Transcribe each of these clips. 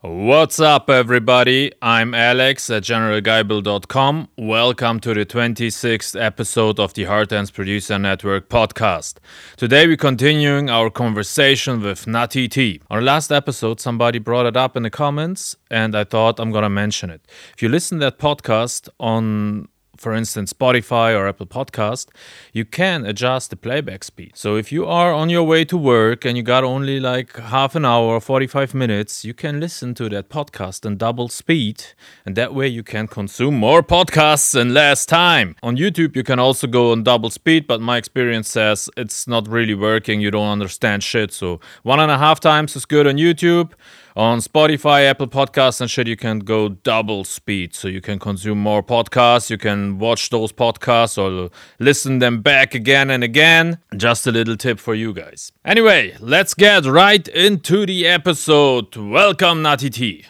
What's up, everybody? I'm Alex at GeneralGuyble.com. Welcome to the 26th episode of the Hard Producer Network podcast. Today, we're continuing our conversation with Nutty T. Our last episode, somebody brought it up in the comments, and I thought I'm gonna mention it. If you listen to that podcast on for instance, Spotify or Apple Podcast, you can adjust the playback speed. So if you are on your way to work and you got only like half an hour or 45 minutes, you can listen to that podcast in double speed. And that way you can consume more podcasts in less time. On YouTube, you can also go on double speed, but my experience says it's not really working. You don't understand shit. So one and a half times is good on YouTube on Spotify, Apple Podcasts, and shit, you can go double speed. So you can consume more podcasts, you can watch those podcasts or listen them back again and again. Just a little tip for you guys. Anyway, let's get right into the episode. Welcome, Nutty T.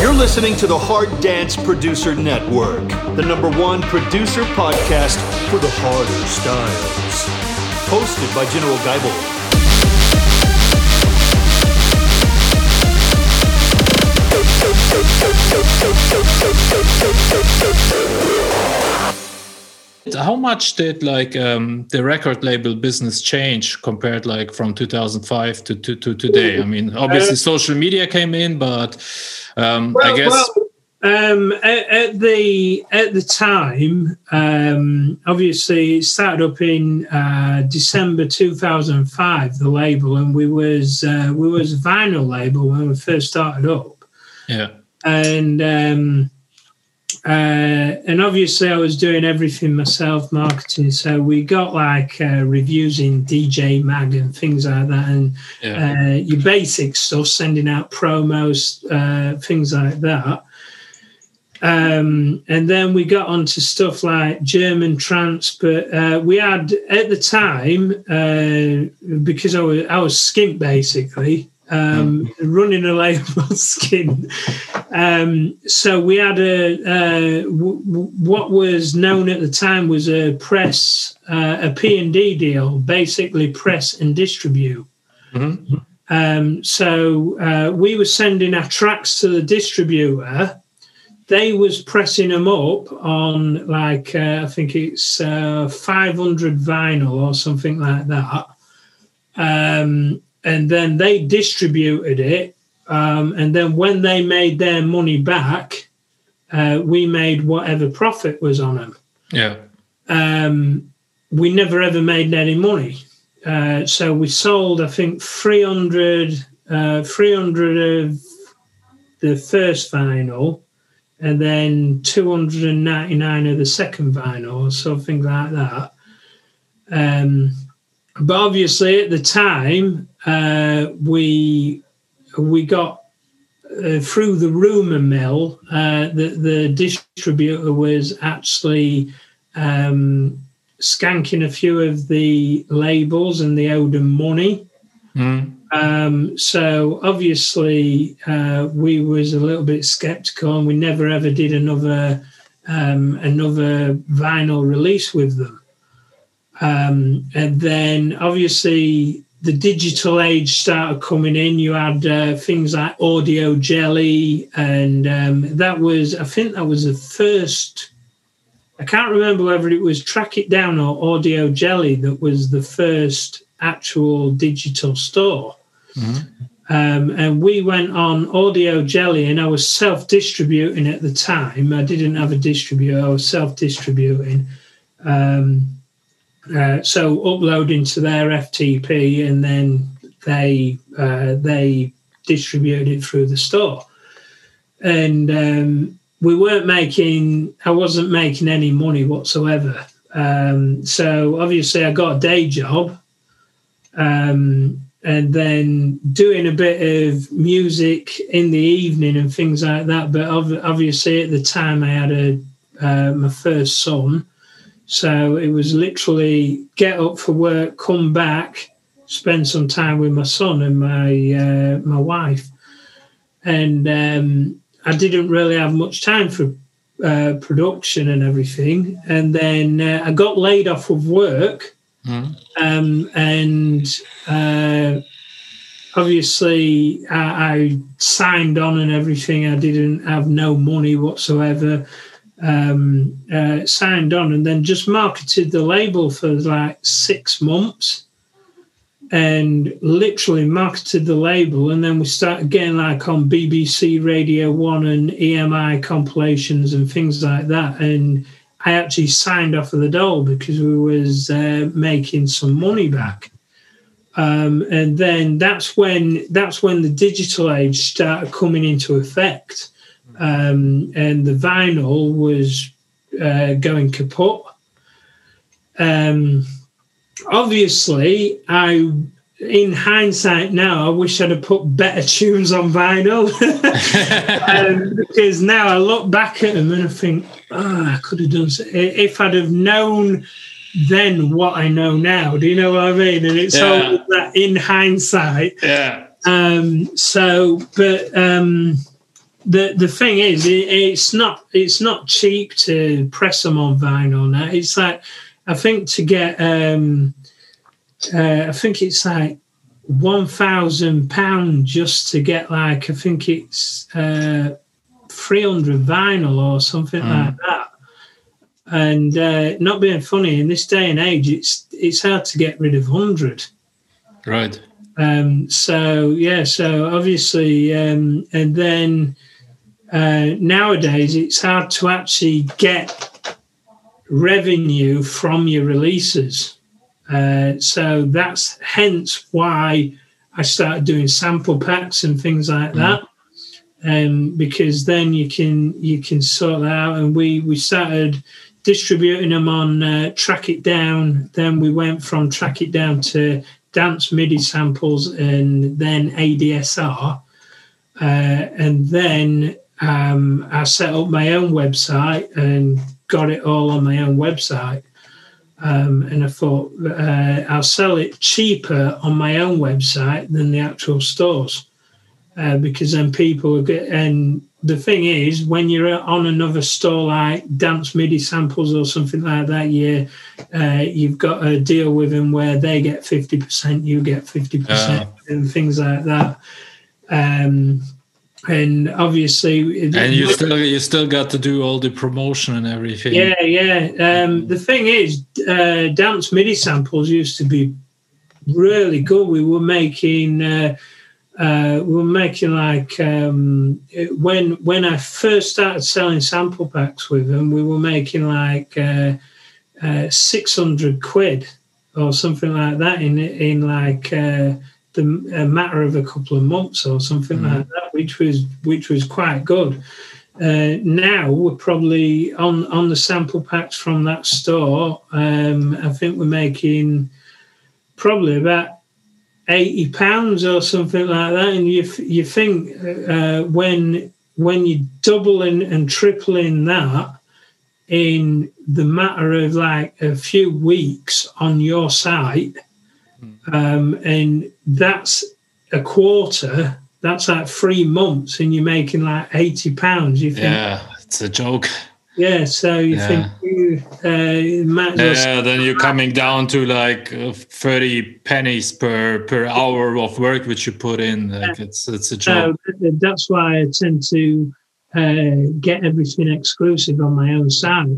You're listening to the Hard Dance Producer Network, the number one producer podcast for the harder styles. Hosted by General Guyble. How much did like um, the record label business change compared like from 2005 to, to, to today? I mean, obviously uh, social media came in, but um, well, I guess. Well, um, at, at, the at the time, um, obviously it started up in uh, December 2005. The label, and we was uh, we was vinyl label when we first started up. Yeah, and um, uh, and obviously, I was doing everything myself, marketing. So we got like uh, reviews in DJ Mag and things like that, and yeah. uh, your basic stuff, sending out promos, uh, things like that. Um, and then we got onto stuff like German trance, but uh, we had at the time uh, because I was I was skint basically um, mm. running a label skin. Um, so we had a what was known at the time was a press uh, a P and D deal, basically press and distribute. Mm-hmm. Um, so uh, we were sending our tracks to the distributor. They was pressing them up on like uh, I think it's uh, 500 vinyl or something like that. Um, and then they distributed it. Um, and then when they made their money back, uh, we made whatever profit was on them. Yeah. Um, we never ever made any money. Uh, so we sold, I think, 300, uh, 300 of the first vinyl and then 299 of the second vinyl or something like that. Um, but obviously, at the time, uh, we we got uh, through the rumor mill uh, that the distributor was actually um, skanking a few of the labels and they owed them money. Mm. Um, so obviously uh, we was a little bit skeptical and we never ever did another um, another vinyl release with them. Um, and then obviously the digital age started coming in. You had uh, things like Audio Jelly, and um, that was, I think, that was the first. I can't remember whether it was Track It Down or Audio Jelly that was the first actual digital store. Mm-hmm. Um, and we went on Audio Jelly, and I was self distributing at the time. I didn't have a distributor, I was self distributing. Um, uh, so uploading to their FTP, and then they uh, they distributed it through the store. And um, we weren't making, I wasn't making any money whatsoever. Um, so obviously, I got a day job, um, and then doing a bit of music in the evening and things like that. But obviously, at the time, I had a uh, my first son. So it was literally get up for work, come back, spend some time with my son and my uh, my wife, and um, I didn't really have much time for uh, production and everything. And then uh, I got laid off of work, mm. um, and uh, obviously I, I, signed on and everything. I didn't have no money whatsoever. Um, uh, signed on and then just marketed the label for like six months and literally marketed the label. And then we started getting like on BBC Radio One and EMI compilations and things like that. And I actually signed off of the dole because we was uh, making some money back. Um, and then that's when that's when the digital age started coming into effect, um, and the vinyl was uh, going kaput. Um, obviously, I, in hindsight now, I wish I'd have put better tunes on vinyl um, because now I look back at them and I think, oh, I could have done. So. If I'd have known then what I know now. Do you know what I mean? And it's yeah. all that in hindsight. Yeah. Um, so, but um, the the thing is, it, it's not it's not cheap to press them on vinyl now. It's like I think to get um, uh, I think it's like one thousand pound just to get like I think it's uh, three hundred vinyl or something mm. like that. And uh, not being funny, in this day and age, it's it's hard to get rid of hundred. Right. Um, so yeah, so obviously, um, and then uh, nowadays it's hard to actually get revenue from your releases. Uh, so that's hence why I started doing sample packs and things like mm. that. Um, because then you can you can sort that out, and we we started distributing them on uh, Track It Down. Then we went from Track It Down to Dance MIDI samples and then ADSR. Uh, and then um, I set up my own website and got it all on my own website. Um, and I thought uh, I'll sell it cheaper on my own website than the actual stores uh, because then people get and the thing is, when you're on another store like Dance MIDI samples or something like that, you uh, you've got to deal with them where they get fifty percent, you get fifty percent, and things like that. Um, and obviously, and you still you still got to do all the promotion and everything. Yeah, yeah. Um, the thing is, uh, Dance MIDI samples used to be really good. We were making. Uh, uh, we were making like um, when when I first started selling sample packs with them, we were making like uh, uh, six hundred quid or something like that in in like uh, the matter of a couple of months or something mm-hmm. like that, which was which was quite good. Uh, now we're probably on on the sample packs from that store. Um, I think we're making probably about eighty pounds or something like that, and you you think uh, when when you doubling and tripling that in the matter of like a few weeks on your site. Um, and that's a quarter. That's like three months, and you're making like eighty pounds. You think, yeah, it's a joke. Yeah, so you yeah. think you uh, might Yeah, then you're coming down to like uh, thirty pennies per per hour of work which you put in. Like yeah. it's it's a job. So that's why I tend to uh, get everything exclusive on my own site.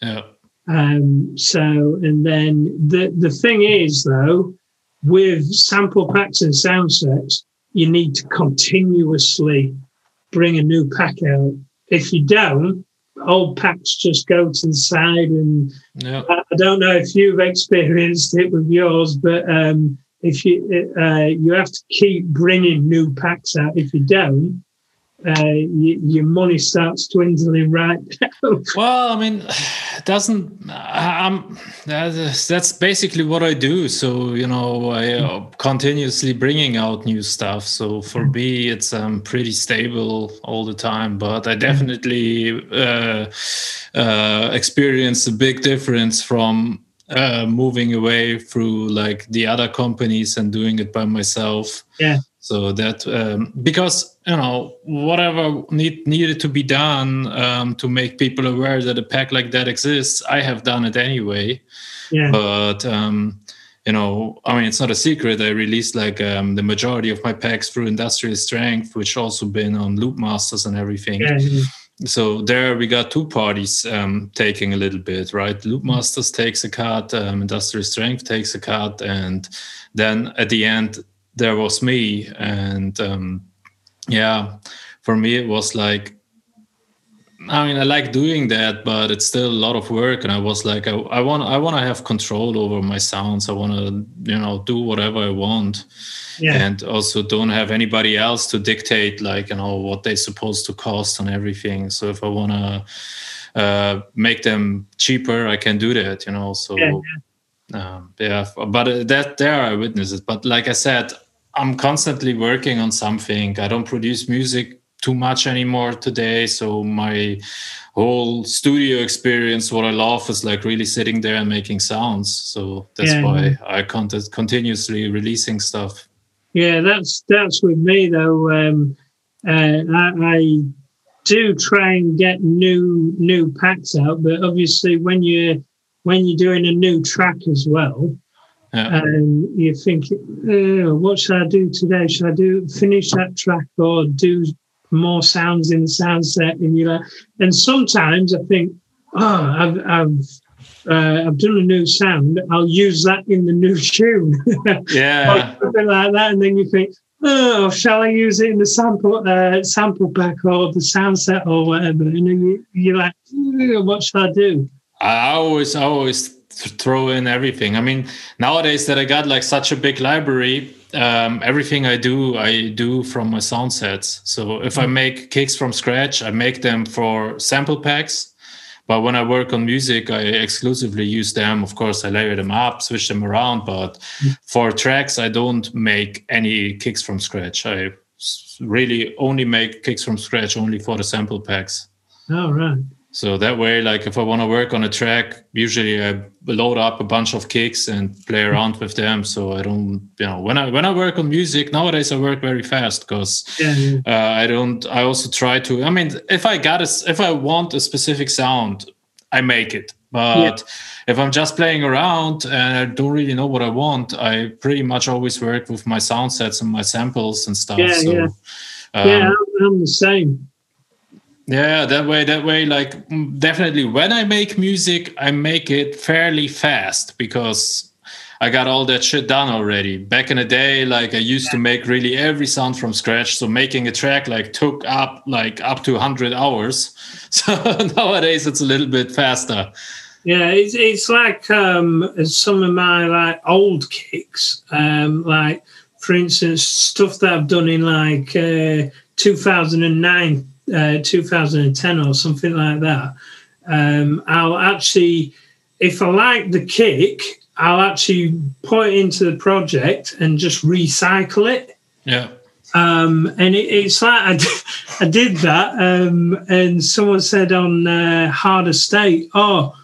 Yeah. Um, so and then the the thing is though, with sample packs and sound sets, you need to continuously bring a new pack out. If you don't, old packs just go to the side. And yep. I, I, don't know if you've experienced it with yours, but um, if you uh, you have to keep bringing new packs out. If you don't, uh, you, your money starts dwindling right down. Well, I mean, doesn't I'm that's, that's basically what I do. So you know, I uh, continuously bringing out new stuff. So for me, it's um pretty stable all the time. But I definitely uh, uh, experience a big difference from uh, moving away through like the other companies and doing it by myself. Yeah. So that um, because you know whatever need, needed to be done um, to make people aware that a pack like that exists, I have done it anyway. Yeah. But um, you know, I mean, it's not a secret. I released like um, the majority of my packs through Industrial Strength, which also been on Loopmasters and everything. Yeah. So there we got two parties um, taking a little bit, right? Loopmasters takes a cut, um, Industrial Strength takes a cut, and then at the end there was me, and um, yeah, for me it was like I mean, I like doing that, but it's still a lot of work. And I was like, I, want, I want to have control over my sounds. I want to, you know, do whatever I want, Yeah. and also don't have anybody else to dictate, like, you know, what they're supposed to cost and everything. So if I want to uh, make them cheaper, I can do that, you know. So Yeah, um, yeah, but uh, that there I witness it. But like I said, I'm constantly working on something. I don't produce music too much anymore today. So my whole studio experience, what I love is like really sitting there and making sounds. So that's Yeah, why I con- continuously releasing stuff. Yeah, that's that's with me though. Um, uh, I, I do try and get new new packs out, but obviously when you when you're doing a new track as well, Yeah. um, you think, uh, what should I do today? Should I do finish that track or do more sounds in the sound set? And you like, and sometimes I think, oh, I've I've uh, I've done a new sound. I'll use that in the new tune. yeah. something like that, and then you think, oh, shall I use it in the sample uh, sample pack or the sound set or whatever? And then you, you're like, "Ugh, what should I do? I always, I always throw in everything. I mean, nowadays that I got like such a big library, um, everything I do, I do from my sound sets. So if I make kicks from scratch, I make them for sample packs. But when I work on music, I exclusively use them. Of course, I layer them up, switch them around. But for tracks, I don't make any kicks from scratch. I really only make kicks from scratch only for the sample packs. Oh, right. So that way, like if I want to work on a track, usually I load up a bunch of kicks and play around with them. So I don't, you know, when I when I work on music nowadays, I work very fast because Yeah, yeah. uh, I don't. I also try to. I mean, if I got a, if I want a specific sound, I make it. But if I'm just playing around and I don't really know what I want, I pretty much always work with my sound sets and my samples and stuff. Yeah, so, yeah. um, yeah, I'm the same. Yeah, that way, that way, like mm, definitely when I make music, I make it fairly fast because I got all that shit done already. Back in the day, like I used to make really every sound from scratch. So making a track like took up like up to 100 hours. So nowadays it's a little bit faster. Yeah, it's it's like um, some of my like old kicks, um, like for instance, stuff that I've done in like uh, 2009, uh, 2010, or something like that. Um, I'll actually, if I like the kick, I'll actually put it into the project and just recycle it. Yeah. Um, and it, it's like I did, I did that, um, and someone said on uh, Harder State, "Oh,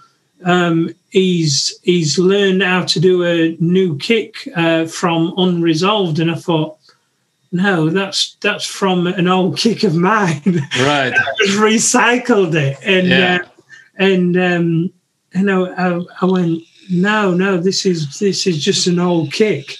um, he's he's learned how to do a new kick uh, from Unresolved," and I thought, "No, that's that's from an old kick of mine." Right. I just recycled it, and Yeah. uh, and um, you know, I, I went, "No, no, this is this is just an old kick."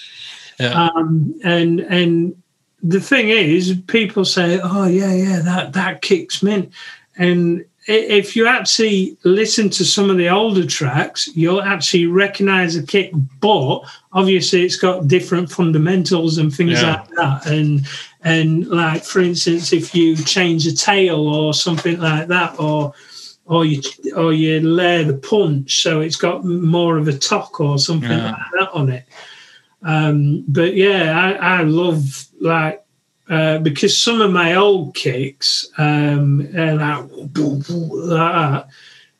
Yeah. um, and and the thing is, people say, "Oh yeah, yeah, that that kicks mint," and if you actually listen to some of the older tracks, you'll actually recognize the kick, but obviously it's got different fundamentals and things Yeah. like that. And and like for instance, if you change a tail or something like that, or or you or you layer the punch so it's got more of a tock or something Yeah. like that on it. Um, but yeah, I, I love like uh, because some of my old kicks um, are like, like that,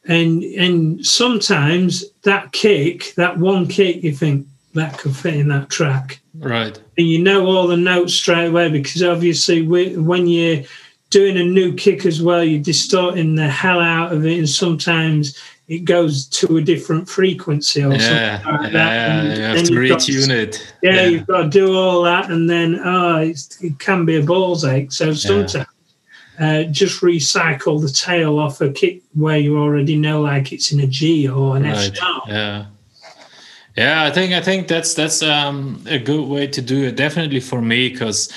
and and sometimes that kick, that one kick, you think that could fit in that track, Right. and you know all the notes straight away because obviously we, when you're doing a new kick as well, you're distorting the hell out of it, and sometimes it goes to a different frequency or Yeah. something like that. Yeah. and You have to you've got- retune it. yeah, you've got to do all that, and then oh, it's, it can be a balls ache. So sometimes uh, just recycle the tail off a kick where you already know, like it's in a G or an F Right. sharp. Yeah. Yeah, I think I think that's that's um, a good way to do it. Definitely for me, because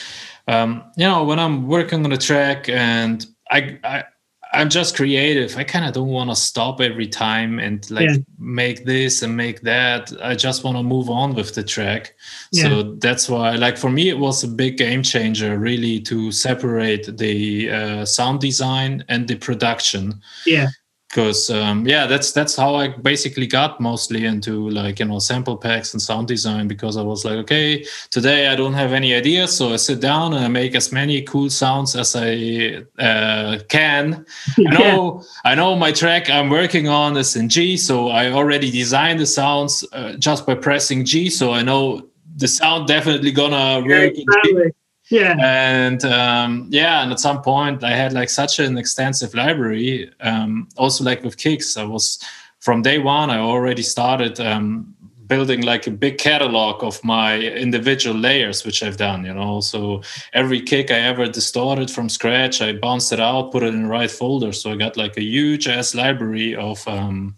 um, you know when I'm working on a track and I, I I'm just creative. I kind of don't want to stop every time and like yeah. make this and make that. I just want to move on with the track. Yeah. So that's why, like for me, it was a big game changer, really, to separate the uh, sound design and the production. Yeah because um, yeah that's that's how i basically got mostly into like you know sample packs and sound design because i was like okay today i don't have any ideas. So i sit down and i make as many cool sounds as i uh, can. Yeah. i know i know my track i'm working on is in g so i already designed the sounds uh, just by pressing g so i know the sound definitely gonna work exactly yeah. And um, yeah and at some point i had like such an extensive library um, also like with kicks. I was from day one i already started um, building like a big catalog of my individual layers which i've done you know? So every kick i ever distorted from scratch i bounced it out put it in the right folder. So i got like a huge ass library of um,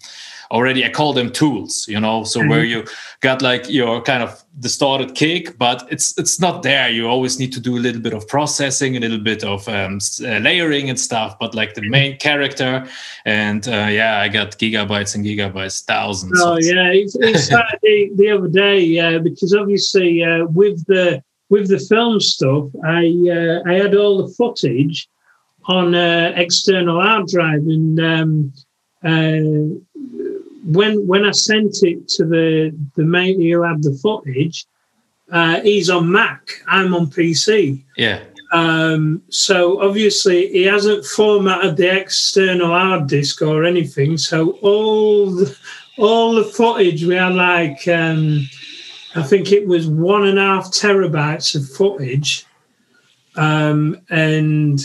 already i call them tools you know? So mm-hmm. where you got like your kind of distorted kick but it's it's not there. You always need to do a little bit of processing a little bit of um, uh, layering and stuff but like the main character and uh, yeah i got gigabytes and gigabytes thousands oh yeah it's, it's the, the other day uh, because obviously uh, with the with the film stuff i uh, i had all the footage on uh, external hard drive and um, when when I sent it to the the mate who had the footage, uh, he's on Mac. I'm on PC. Yeah. Um, so obviously he hasn't formatted the external hard disk or anything. So all the, all the footage we had like um, I think it was one and a half terabytes of footage, um, and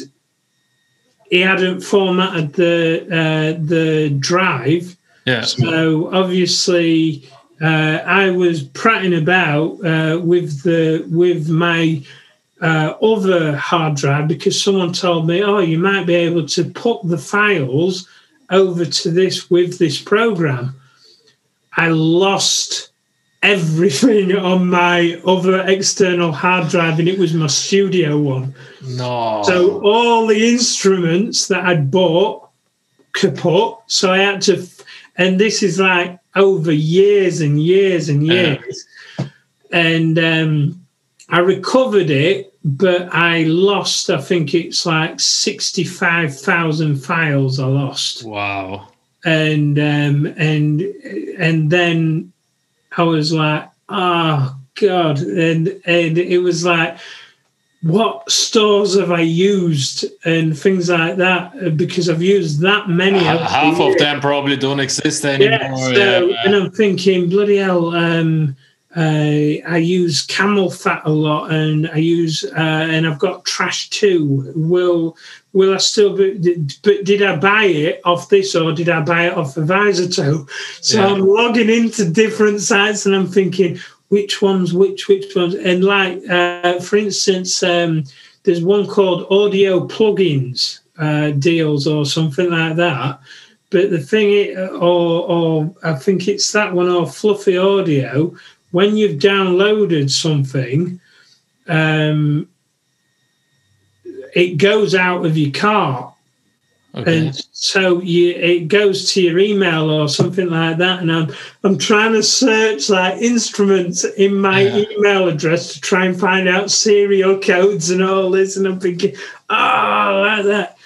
he hadn't formatted the uh, the drive. Yeah. So obviously, uh, I was prattling about uh, with the with my uh, other hard drive because someone told me, "Oh, you might be able to put the files over to this with this program." I lost everything on my other external hard drive, and it was my studio one. No. So all the instruments that I'd bought kaput. So I had to and this is like over years and years and years. And um, I recovered it, but I lost. I think it's like sixty-five thousand files. I lost. Wow. And um, and and then I was like, oh god, and and it was like what stores have I used and things like that because I've used that many. Uh, half of them probably don't exist anymore. Yeah, so, yeah. And I'm thinking, bloody hell, um, uh, I use CamelPhat a lot, and I use uh, and I've got Trash 2. Will will I still be? Did, but did I buy it off this or did I buy it off Advisor too? So yeah. I'm logging into different sites and I'm thinking, which ones, which which ones, and like uh, for instance, um, there's one called audio plugins uh, deals or something like that. But the thing, is, or or I think it's that one or Fluffy Audio. When you've downloaded something, um, it goes out of your cart Okay. And so you, it goes to your email or something like that, and I'm I'm trying to search like instruments in my yeah. email address to try and find out serial codes and all this, and I'm thinking, oh, like that.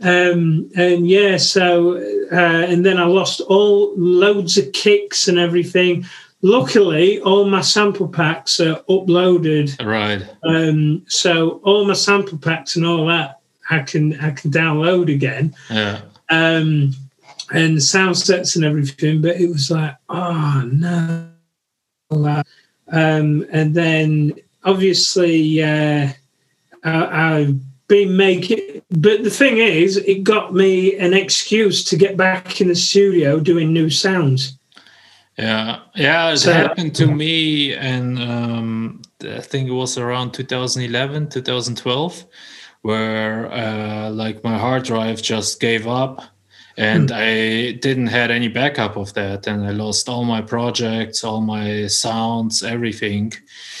Um, and yeah, so uh, and then I lost all loads of kicks and everything. Luckily, all my sample packs are uploaded. Right. Um, so all my sample packs and all that I can I can download again. Yeah. Um, and sound sets and everything, but it was like, oh no. Um, and then obviously uh, I, I've been making, but the thing is, it got me an excuse to get back in the studio doing new sounds. Yeah, yeah, it so, happened to me, and um, I think it was around 2011, 2012 where uh, like my hard drive just gave up and mm. I didn't had any backup of that, and I lost all my projects, all my sounds, everything.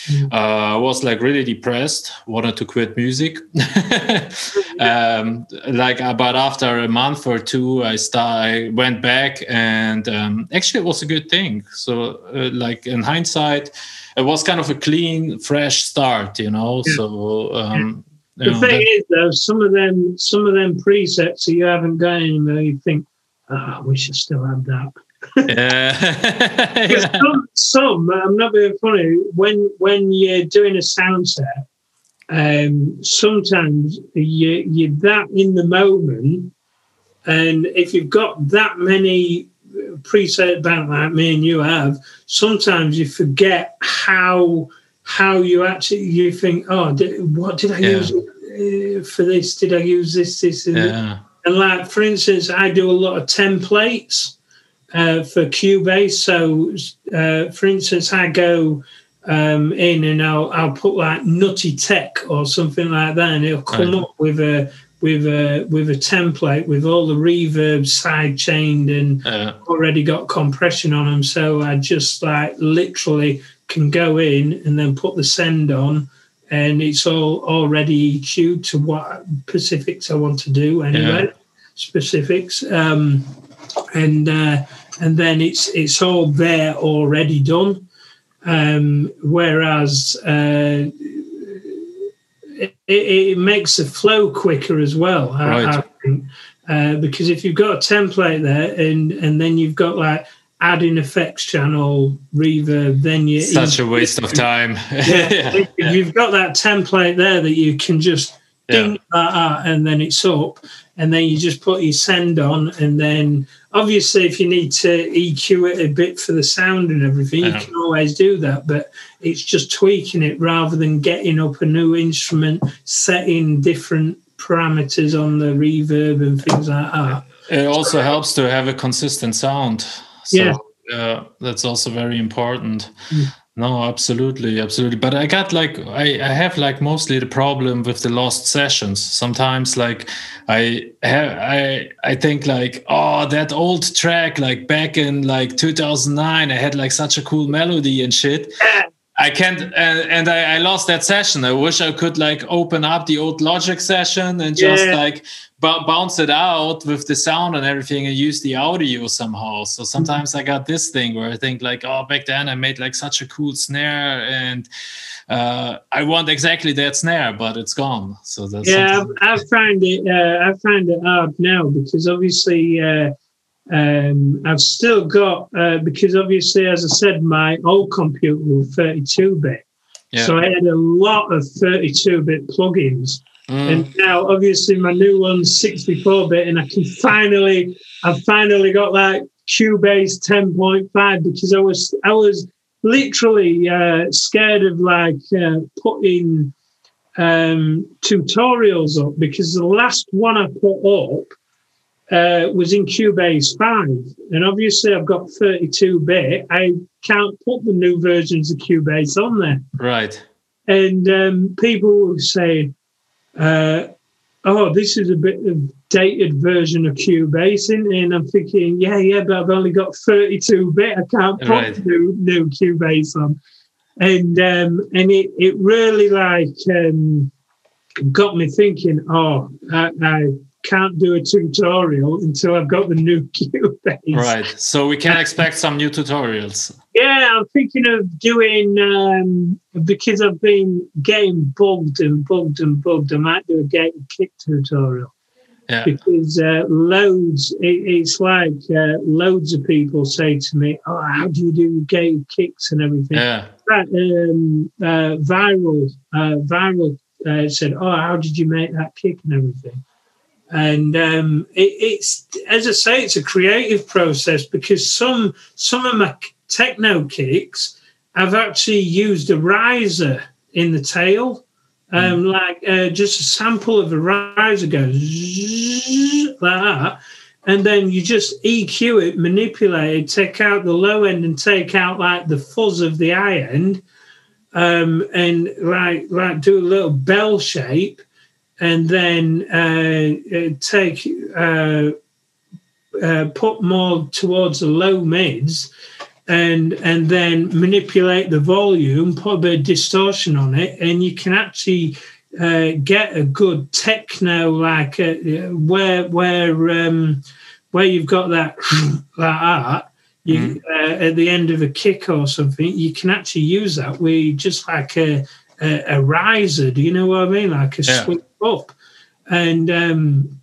Mm. Uh, I was like really depressed, wanted to quit music. um, like, uh, but after a month or two, I start, I went back, and um, actually, it was a good thing. So, uh, like in hindsight, it was kind of a clean, fresh start, you know. So. Um, the know, thing is, though, some of them, some of them presets that you haven't got anymore, you think, oh, I wish I still had that. yeah. yeah. Some, some, I'm not being funny. When when you're doing a sound set, um, sometimes you you're that in the moment, and if you've got that many preset about like me and you have, sometimes you forget how how you actually you think, oh, did, what did I yeah. use uh, for this? Did I use this? This and, yeah. and like for instance, I do a lot of templates uh, for Cubase. So, uh, for instance, I go um, in and I'll I'll put like Nutty Tech or something like that, and it'll come right. up with a with a with a template with all the reverb side chained and uh, already got compression on them. So I just like literally can go in and then put the send on, and it's all already EQ'd to what specifics I want to do anyway. Yeah. Specifics, um, and uh, and then it's it's all there already done. Um, whereas uh, it, it, makes the flow quicker as well. Right. I, I think. Uh, because if you've got a template there and and then you've got like adding effects channel reverb then you such a waste of time yeah, yeah. you've got that template there that you can just ding yeah. that and then it's up and then you just put your send on and then obviously if you need to eq it a bit for the sound and everything you can always do that but it's just tweaking it rather than getting up a new instrument setting different parameters on the reverb and things like that it also helps to have a consistent sound so yeah. Uh, that's also very important. Mm. No, absolutely, absolutely. But I got like I, I have like mostly the problem with the lost sessions. Sometimes like I have I I think like oh that old track like back in like 2009 I had like such a cool melody and shit. I can't and, and I, I, lost that session. I wish I could like open up the old Logic session and just yeah. like b- bounce it out with the sound and everything and use the audio somehow. So sometimes I got this thing where I think like, oh, back then I made like such a cool snare and uh, I want exactly that snare, but it's gone. So that's yeah. I, I find it. Uh, I find it hard now because obviously. Uh, um, I've still got uh, because obviously, as I said, my old computer was 32 bit, yeah. so I had a lot of 32 bit plugins. Mm. And now, obviously, my new one's 64 bit, and I can finally, I've finally got like Cubase 10.5 because I was, I was literally uh, scared of like uh, putting um, tutorials up because the last one I put up uh, was in Cubase 5. And obviously, I've got 32 bit. I can't put the new versions of Cubase on there. Right. And um, people will say, uh, oh, this is a bit of dated version of Cubase. And I'm thinking, yeah, yeah, but I've only got 32 bit. I can't put right. new, new Cubase on. And um, and it, it really like um, got me thinking, oh, I, I can't do a tutorial until I've got the new Cubase. Right. So we can expect some new tutorials. Yeah, I'm thinking of doing um, because I've been getting bugged and bugged and bugged. I might do a gate kick tutorial. Yeah. Because uh, loads, it, it's like uh, loads of people say to me, "Oh, how do you do gate kicks and everything?" Yeah. That um, uh, viral, uh, viral uh, said, "Oh, how did you make that kick and everything?" And um, it, it's as I say, it's a creative process because some some of my techno kicks I've actually used a riser in the tail, um, mm. like uh, just a sample of a riser goes like that, and then you just EQ it, manipulate it, take out the low end and take out like the fuzz of the high end, um, and like like do a little bell shape and then uh, uh, take uh, uh, put more towards the low mids, and and then manipulate the volume, put a bit of distortion on it, and you can actually uh, get a good techno like uh, where where um, where you've got that that. You, mm. uh, at the end of a kick or something, you can actually use that with just like a, a, a riser. Do you know what I mean? Like a yeah. swing up, and um,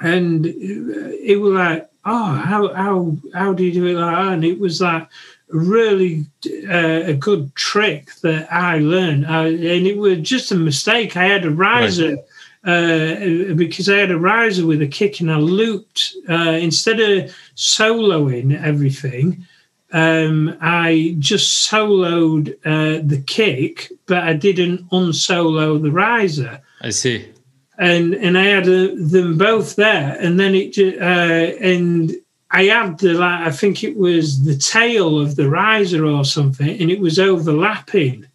and it was like, oh, how how how do you do it like that? And it was like really uh, a good trick that I learned, I, and it was just a mistake. I had a riser. Right. Uh, because I had a riser with a kick and I looped uh, instead of soloing everything. Um, I just soloed uh, the kick, but I didn't unsolo the riser. I see. And and I had uh, them both there, and then it uh, and I had the like I think it was the tail of the riser or something, and it was overlapping,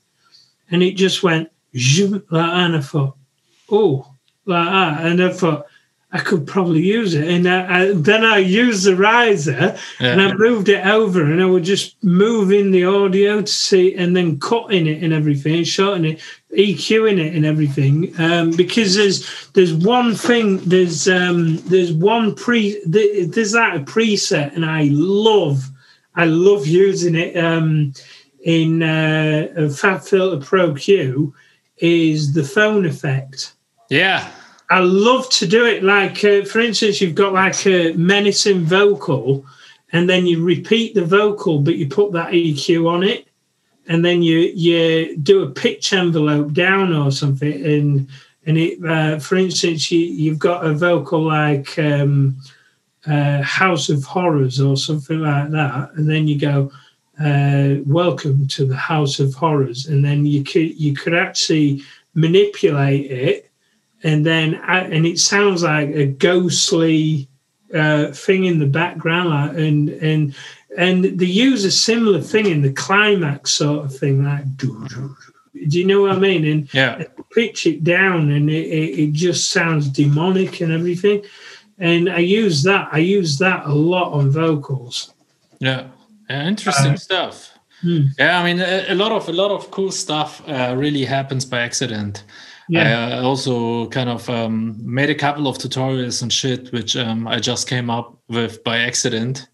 and it just went like that, and I thought, oh, like that, and I thought I could probably use it. And I, I, then I used the riser yeah. and I moved it over and I would just move in the audio to see and then cutting it and everything, shortening it, EQing it and everything. Um, because there's there's one thing, there's um, there's one pre there's that a preset and I love I love using it um, in uh, FabFilter Pro Q is the phone effect. Yeah. I love to do it. Like, uh, for instance, you've got like a menacing vocal, and then you repeat the vocal, but you put that EQ on it, and then you you do a pitch envelope down or something, and and it, uh, for instance, you you've got a vocal like um, uh, House of Horrors or something like that, and then you go. Uh, welcome to the House of Horrors, and then you could you could actually manipulate it and then and it sounds like a ghostly uh, thing in the background, and and and they use a similar thing in the climax sort of thing, like do you know what I mean? And yeah, pitch it down, and it, it, it just sounds demonic and everything. And I use that. I use that a lot on vocals. Yeah, yeah interesting uh, stuff. Hmm. Yeah, I mean, a, a, lot of a lot of cool stuff uh, really happens by accident yeah. I also kind of um, made a couple of tutorials and shit, which um, I just came up with by accident.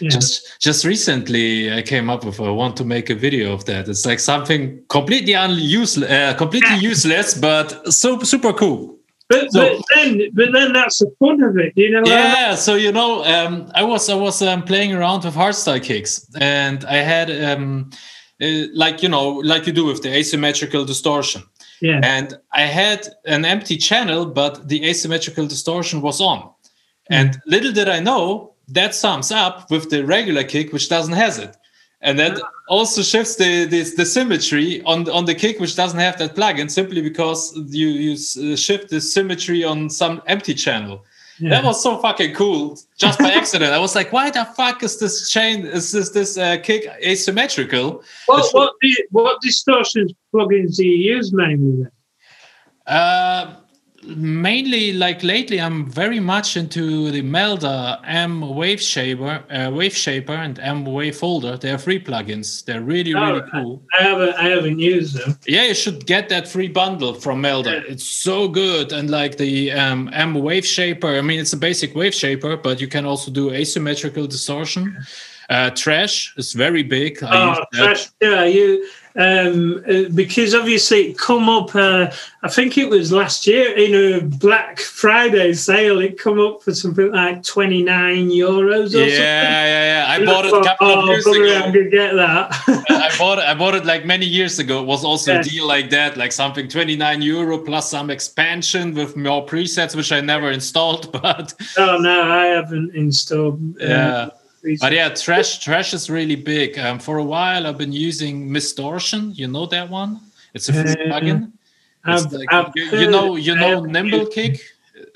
Yeah. Just just recently, I came up with I want to make a video of that. It's like something completely useless, uh, completely useless, but so super cool. But, so, but then, but then that's the fun of it, you know. Yeah. So you know, um, I was I was um, playing around with hardstyle kicks, and I had um, uh, like you know, like you do with the asymmetrical distortion. Yeah. And I had an empty channel, but the asymmetrical distortion was on. Mm. And little did I know that sums up with the regular kick, which doesn't has it. And that ah. also shifts the, the, the symmetry on on the kick, which doesn't have that plugin, simply because you you shift the symmetry on some empty channel. Yeah. That was so fucking cool, just by accident. I was like, "Why the fuck is this chain? Is this this uh, kick asymmetrical?" What what, what distortion plugins do you use mainly? Then? Uh, mainly like lately i'm very much into the melda m wave shaper uh, wave shaper and m wave folder. They're free plugins. They're really oh, really cool. I haven't i haven't used them yeah you should get that free bundle from melda. Yeah. it's so good. And like the um, m wave shaper i mean it's a basic wave shaper but you can also do asymmetrical distortion. Uh, trash is very big. I oh, trash! Yeah, you um, uh, because obviously it come up. Uh, I think it was last year in a Black Friday sale. It come up for something like twenty nine euros. yeah, yeah, yeah. I bought it a couple oh, of years ago. I'm gonna get that. I bought it. I bought it like many years ago. It was also yeah. a deal like that, like something twenty nine euro plus some expansion with more presets, which I never installed. But oh no, I haven't installed. Uh, yeah but yeah, trash trash is really big. Um, for a while, I've been using Mistortion. You know that one? It's a free uh, plugin. It's like, you, you, know, you know, Nimble Kick.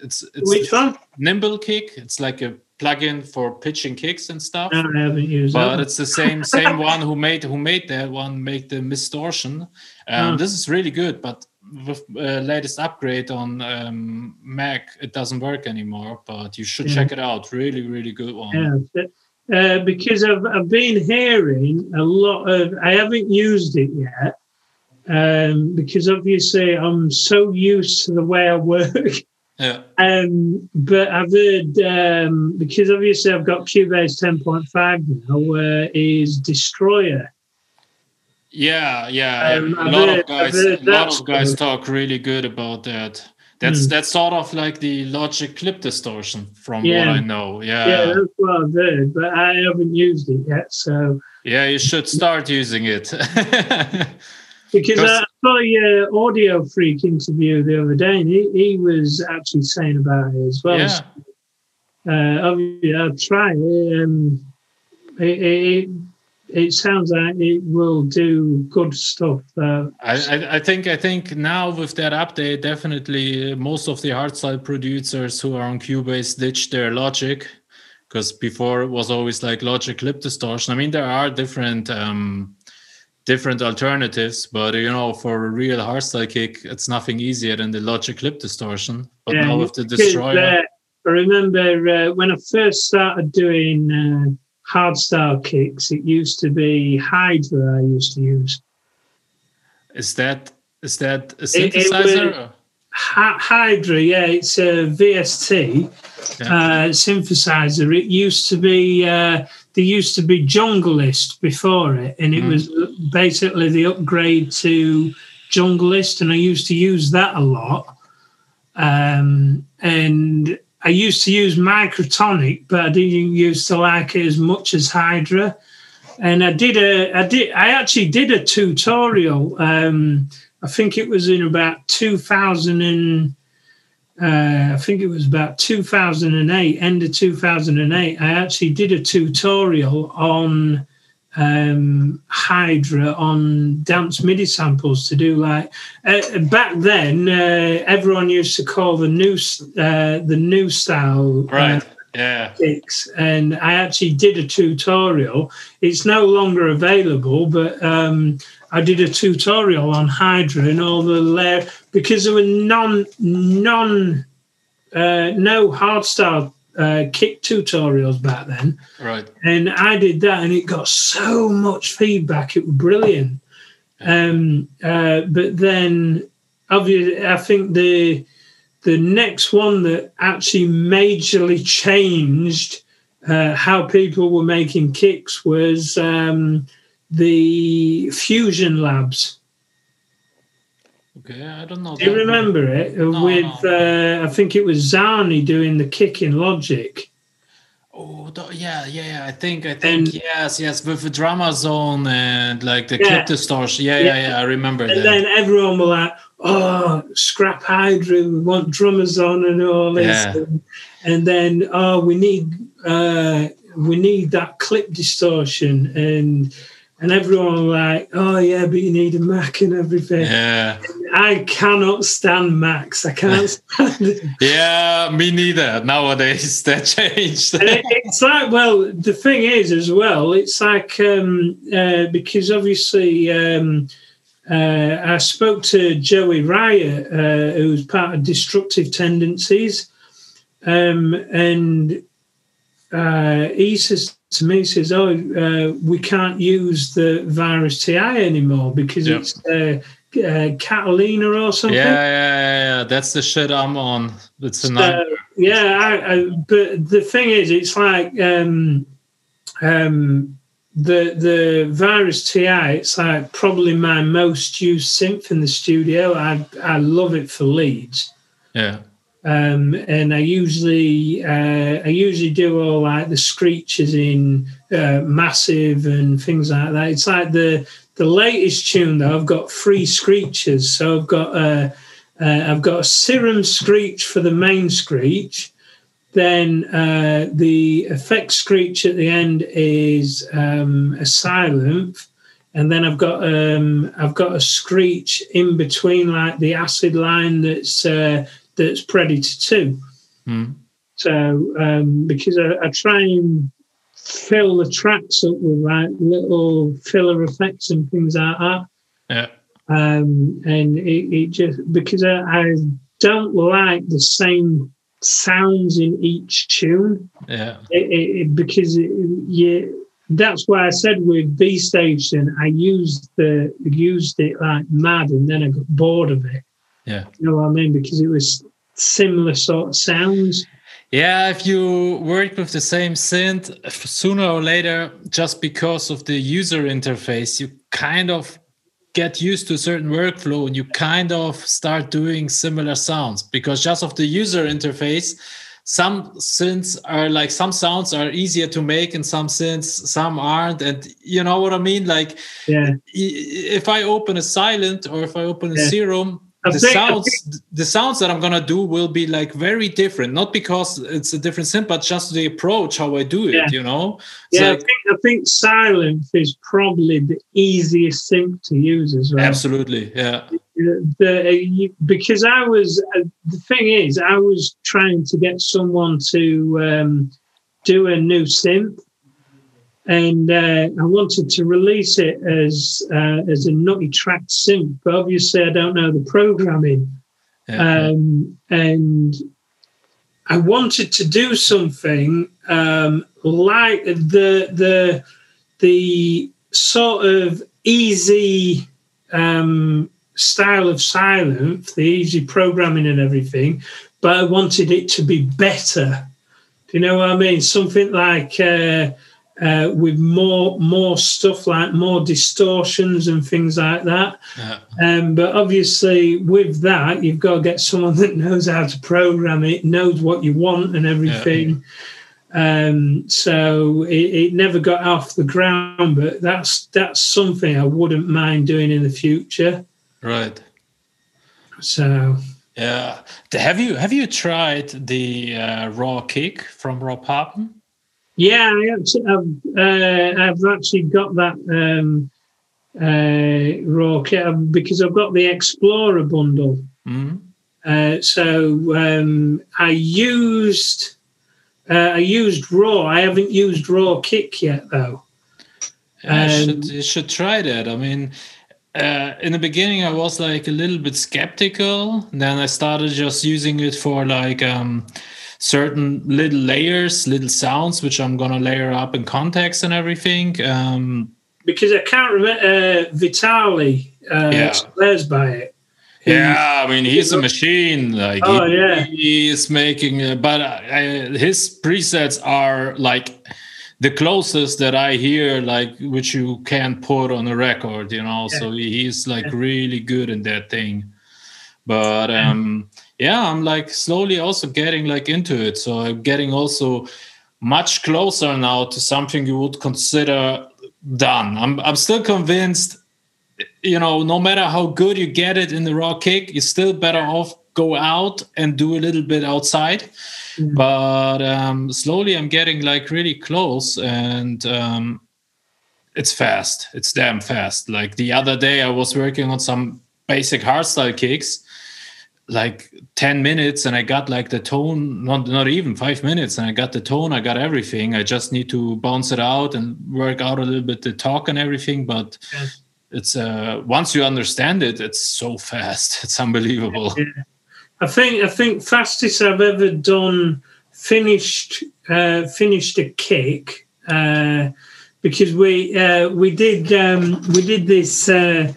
It's, it's which one? Nimble Kick. It's like a plugin for pitching kicks and stuff. No, I haven't used but that. it's the same same one who made who made that one make the Mistortion. Um. This is really good, but with uh, latest upgrade on um, Mac, it doesn't work anymore. But you should yeah. check it out. Really, really good one. Yeah. Uh, because I've, I've been hearing a lot of, I haven't used it yet, um, because obviously I'm so used to the way I work. Yeah. Um, but I've heard um, because obviously I've got Cubase 10.5 now, where is Distroyer. Yeah, yeah. Um, a lot heard, of guys, a lot of guys talk really good about that. That's mm. that's sort of like the Logic clip distortion, from yeah. what I know. Yeah, yeah, that's what I've heard, but I haven't used it yet. So yeah, you should start using it. because I saw your Audiofreq interview the other day, and he, he was actually saying about it as well. Yeah. So, uh, I'll try it. Um, it, it, it sounds like it will do good stuff. Uh, I, I think I think now with that update, definitely uh, most of the hardstyle producers who are on Cubase ditch their Logic because before it was always like Logic clip distortion. I mean, there are different um, different alternatives, but you know, for a real hardstyle kick, it's nothing easier than the Logic clip distortion. But yeah, now with the Distroyer, uh, I remember uh, when I first started doing uh, hardstyle kicks. It used to be Hydra. I used to use. Is that is that a synthesizer? It, it Hydra, yeah, it's a VST yeah. uh, synthesizer. It used to be uh, there used to be Junglist before it, and it mm. was basically the upgrade to Junglist, and I used to use that a lot. Um, and I used to use Microtonic, but I didn't used to like it as much as Hydra. And I did a, I did, I actually did a tutorial. Um, I think it was in about 2000 and, uh, I think it was about 2008, end of 2008. I actually did a tutorial on um, Hydra on dance MIDI samples to do like uh, back then. Uh, everyone used to call the new uh, the new style uh, right. yeah. Kicks, and I actually did a tutorial. It's no longer available, but um, I did a tutorial on Hydra and all the layer because there were non non uh, no hardstyle uh, kick tutorials back then. Right. And I did that, and it got so much feedback. It was brilliant. Um, uh, but then, obviously, I think the the next one that actually majorly changed uh, how people were making kicks was um, the Fusion Labs. Okay, I don't know. Do you remember one. it no, with? No. Uh, I think it was Zany doing the kick in Logic. Oh yeah, yeah, I think I think and, yes, yes, with the Drumazon and like the yeah, clip distortion. Yeah, yeah, yeah, yeah I remember and that. then everyone were like, "Oh, scrap Hydra, we want Drumazon and all this." Yeah. And, and then, oh, we need uh, we need that clip distortion and and everyone like, oh yeah, but you need a Mac and everything. Yeah. I cannot stand Macs. I can't stand it. yeah, me neither. Nowadays that changed. it, it's like, well, the thing is as well, it's like um, uh, because obviously um, uh, I spoke to Joey Riot, uh, who's part of Destructive Tendencies, um, and uh, he says to me says, "Oh, uh, we can't use the virus TI anymore because yep. it's uh, uh, Catalina or something." Yeah, yeah, yeah, That's the shit I'm on. It's a so, Yeah, I, I, but the thing is, it's like um, um, the the virus TI. It's like probably my most used synth in the studio. I I love it for leads. Yeah. Um, and I usually uh, I usually do all like the screeches in uh, massive and things like that. It's like the the latest tune though. I've got three screeches, so I've got a, uh, uh, I've got a serum screech for the main screech. Then uh, the effect screech at the end is um, a Sylenth, and then I've got um, I've got a screech in between, like the acid line that's uh, that's Predator 2. Mm. So, um, because I, I, try and fill the tracks up with like little filler effects and things like that. Yeah. um, and it, it just because I, I don't like the same sounds in each tune. Yeah. It, it, because it, yeah, that's why I said with V Station, I used the used it like mad, and then I got bored of it. Yeah. You know what I mean? Because it was similar sort of sounds. Yeah, if you work with the same synth, sooner or later, just because of the user interface, you kind of get used to a certain workflow and you kind of start doing similar sounds because just of the user interface some synths are like some sounds are easier to make and some synths some aren't and you know what i mean like yeah if i open a Sylenth or if i open a yeah. serum the sounds the sounds that i'm gonna do will be like very different not because it's a different synth but just the approach how i do it Yeah. you know It's Yeah, like- I think I think Sylenth is probably the easiest synth to use as well. absolutely yeah The, uh, because I was uh, the thing is I was trying to get someone to um, do a new synth, and uh, I wanted to release it as uh, as a Nutty Traxx synth, but obviously I don't know the programming yeah. um, and I wanted to do something um, like the the the sort of easy um, style of Sylenth, the easy programming and everything, but I wanted it to be better. Do you know what I mean? Something like uh, uh, with more more stuff like more distortions and things like that. yeah. Um, but obviously, with that, you've got to get someone that knows how to program it, knows what you want and everything. Um, so it, it never got off the ground, but that's that's something I wouldn't mind doing in the future. right So Yeah. Have you have you tried the uh, raw kick from Rob Papen? Yeah, I actually, I've, uh, I've actually got that um, uh, raw kit um, because I've got the Explorer bundle. hmm Uh, so um, I used uh, I used raw. I haven't used raw kick yet though. Um, should, you should try that. I mean, uh, in the beginning, I was like a little bit skeptical. Then I started just using it for like um, certain little layers, little sounds, which I'm gonna layer up in context and everything. Um, Because I can't remember uh, Vitali uh, Yeah. swears by it. Yeah, I mean he's a machine. Like Oh, he, yeah. he is making, uh, but uh, his presets are like the closest that I hear, like which you can put on a record. You know, so he- he's like really good in that thing. But um, yeah, I'm like slowly also getting like into it. So I'm getting also much closer now to something you would consider done. I'm I'm still convinced you know, no matter how good you get it in the raw kick, you're still better off go out and do a little bit outside. But um, slowly, I'm getting like really close, and um, it's fast. It's damn fast. Like the other day, I was working on some basic hardstyle kicks, like 10 minutes, and I got like the tone. Not not even five minutes, and I got the tone. I got everything. I just need to bounce it out and work out a little bit the tok and everything. But Yeah. it's uh once you understand it it's so fast it's unbelievable I think I think fastest I've ever done finished uh, finished a kick uh, because we uh, we did um, we did this uh,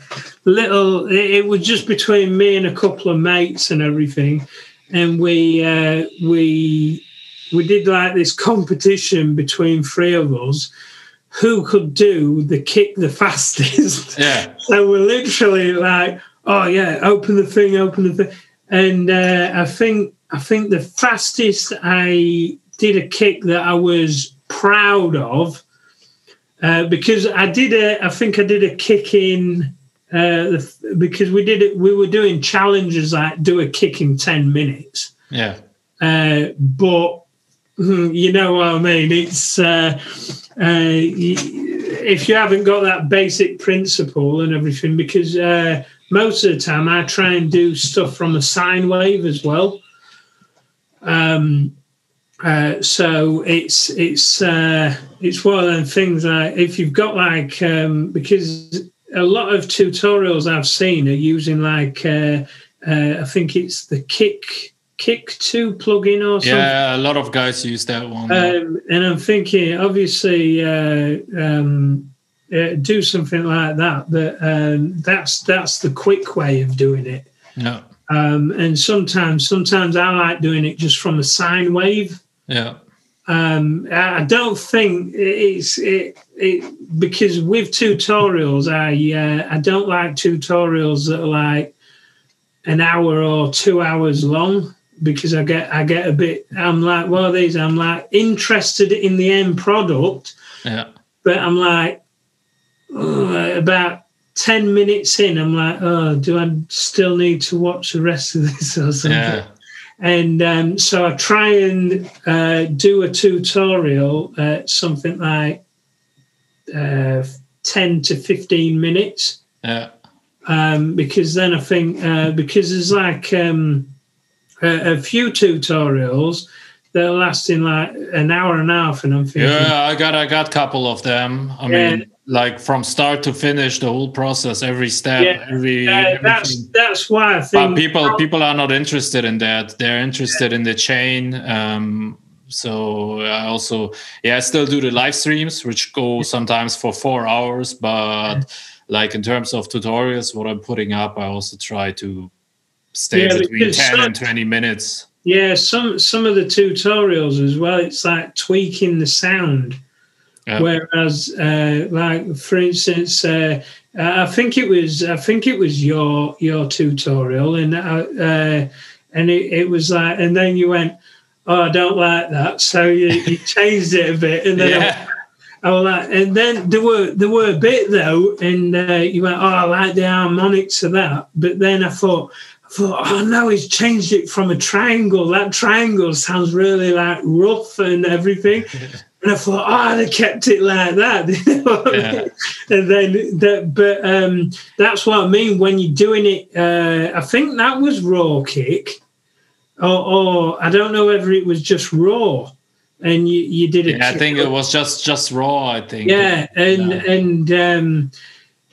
little. It, it was just between me and a couple of mates and everything, and we uh, we we did like this competition between three of us. Who could do the kick the fastest? yeah So we're literally like, oh yeah, open the thing, open the thing, and uh, I think I think the fastest I did a kick that I was proud of uh, because I did a I think I did a kick in uh, because we did it we were doing challenges like do a kick in ten minutes, yeah uh, but mm, you know what I mean. It's uh, uh, if you haven't got that basic principle and everything, because uh, most of the time I try and do stuff from a sine wave as well. Um, uh, so it's it's uh, it's one of them things like if you've got like um, because a lot of tutorials I've seen are using like uh, uh, I think it's the Kick Kick Two plugin or something. Yeah, a lot of guys use that one. Um, and I'm thinking, obviously, uh, um, uh, do something like that. That um, that's that's the quick way of doing it. yeah, Um, and sometimes, sometimes I like doing it just from a sine wave. yeah, Um, I don't think it's it, it because with tutorials, I uh, I don't like tutorials that are like an hour or two hours long because I get I get a bit. I'm like, well, these I'm like interested in the end product, yeah, but I'm like oh, about. 10 minutes in, I'm like, oh, do I still need to watch the rest of this or something? yeah, and um, so I try and uh, do a tutorial at something like uh, 10 to 15 minutes yeah, um, because then I think uh, because there's like um, a, a few tutorials that are lasting like an hour and a half and I'm thinking yeah. I got I got a couple of them. I mean, like from start to finish, the whole process, every step, Yeah, every. uh, that's that's why I But think people people are not interested in that. They're interested in the chain. Um, so I also yeah I still do the live streams, which go sometimes for four hours. But like in terms of tutorials, what I'm putting up, I also try to stay Yeah, between ten some- and twenty minutes. yeah some some of the tutorials as well it's like tweaking the sound Yeah. Whereas, uh, like for instance, uh, I think it was I think it was your your tutorial, and uh, uh, and it, it was like, and then you went, "Oh, I don't like that," so you, you changed it a bit, and then Yeah, I was like, and then there were there were a bit though, and uh, you went, "Oh, I like the harmonics of that," but then I thought. I thought, oh no, he's changed it from a triangle. That triangle sounds really like rough and everything. And I thought, oh, they kept it like that. You know what I Yeah. mean? And then, that, but um, that's what I mean when you're doing it. Uh, I think that was raw kick, or, or I don't know whether it was just raw, and you, you did it. yeah, I think it was just just raw. I think. Yeah, and Yeah. and um,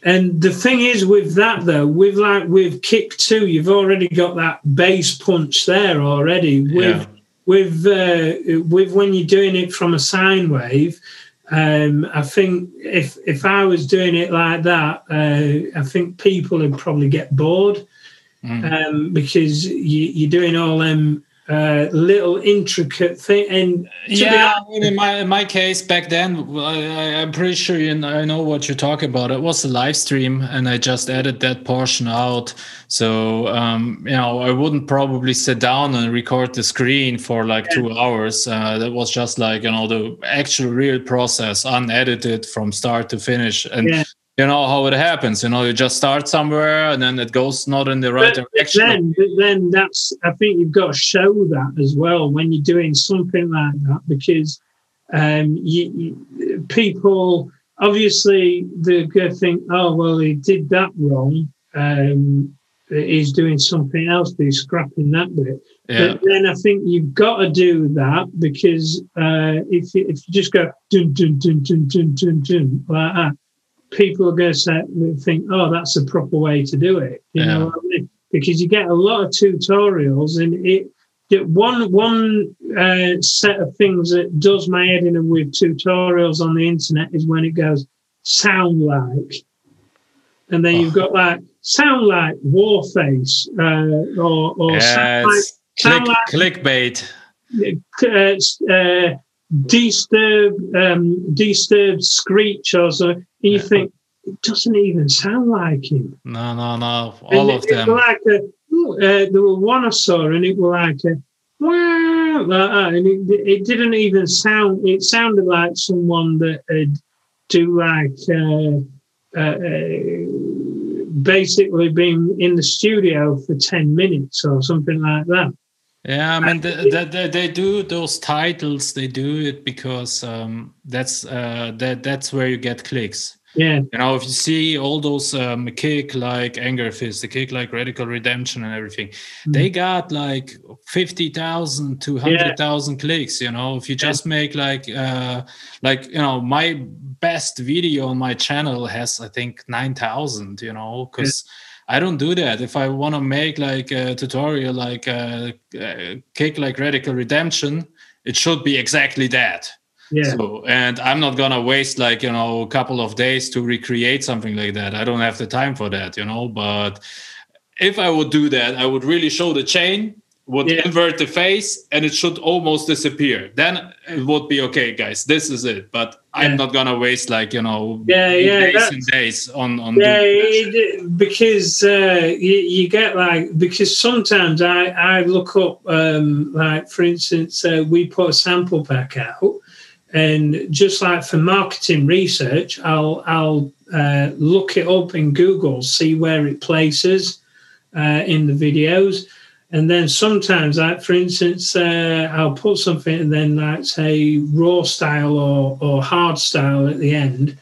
and the thing is with that though, with like with kick two, you've already got that base punch there already. With Yeah. With uh, with when you're doing it from a sine wave. Um, I think if if I was doing it like that, uh, I think people would probably get bored Mm. um, because you, you're doing all them uh, little intricate thing. And yeah, I mean, in my in my case back then, I, I'm pretty sure you know, I know what you're talking about. It was a live stream, and I just added that portion out. So um, you know, I wouldn't probably sit down and record the screen for like two hours. Uh, that was just like you know the actual real process, unedited from start to finish, and. Yeah. You know how it happens. You know, you just start somewhere and then it goes not in the right but, but direction. then, but then that's I think you've got to show that as well when you're doing something like that because um, you, you, people obviously they're going to think, oh well, he did that wrong. Um, he's doing something else, but he's scrapping that bit. yeah. But then I think you've got to do that because uh, if you, if you just go dun dun dun dun dun dun dun like that, people are going to say, think, oh, that's the proper way to do it. You Yeah. know what I mean? Because you get a lot of tutorials, and it it- one one uh, set of things that does my head in with tutorials on the internet is when it goes sound like, and then you've got like sound like Warface uh, or or Yeah, sound like it's click, like- clickbait. uh, uh, disturb um, disturb screech or so and you Yeah. think it doesn't even sound like him No, no, no. All it- of it them. was like a, uh, there were one I saw and it was like a wow like that, and it, it didn't even sound it sounded like someone that had do like uh, uh, uh, basically been in the studio for 10 minutes or something like that Yeah, I mean, they, they, do those titles. They do it because um, that's uh, that that's where you get clicks. Yeah. You know, if you see all those um, kick like Angerfist, the kick like Radical Redemption and everything, mm. they got like 50,000 to 100,000 yeah. clicks. You know, if you just make like, uh, like, you know, my best video on my channel has, I think, 9,000, you know, because. Yeah. I don't do that. If I want to make like a tutorial like a, a kick like Radical Redemption, it should be exactly that yeah. So, and I'm not gonna waste like you know a couple of days to recreate something like that. I don't have the time for that, you know. But if I would do that, I would really show the chain, would yeah. invert the phase, and it should almost disappear. Then it would be okay, guys. This is it. But yeah. I'm not gonna waste like you know yeah, yeah, days and days on on yeah it, because uh, you, you, get like because sometimes I I look up um, like for instance uh, we put a sample pack out and just like for marketing research, I'll I'll uh, look it up in Google, see where it places uh, in the videos, and then sometimes, like for instance, uh, I'll put something and then like say raw style or or hard style at the end,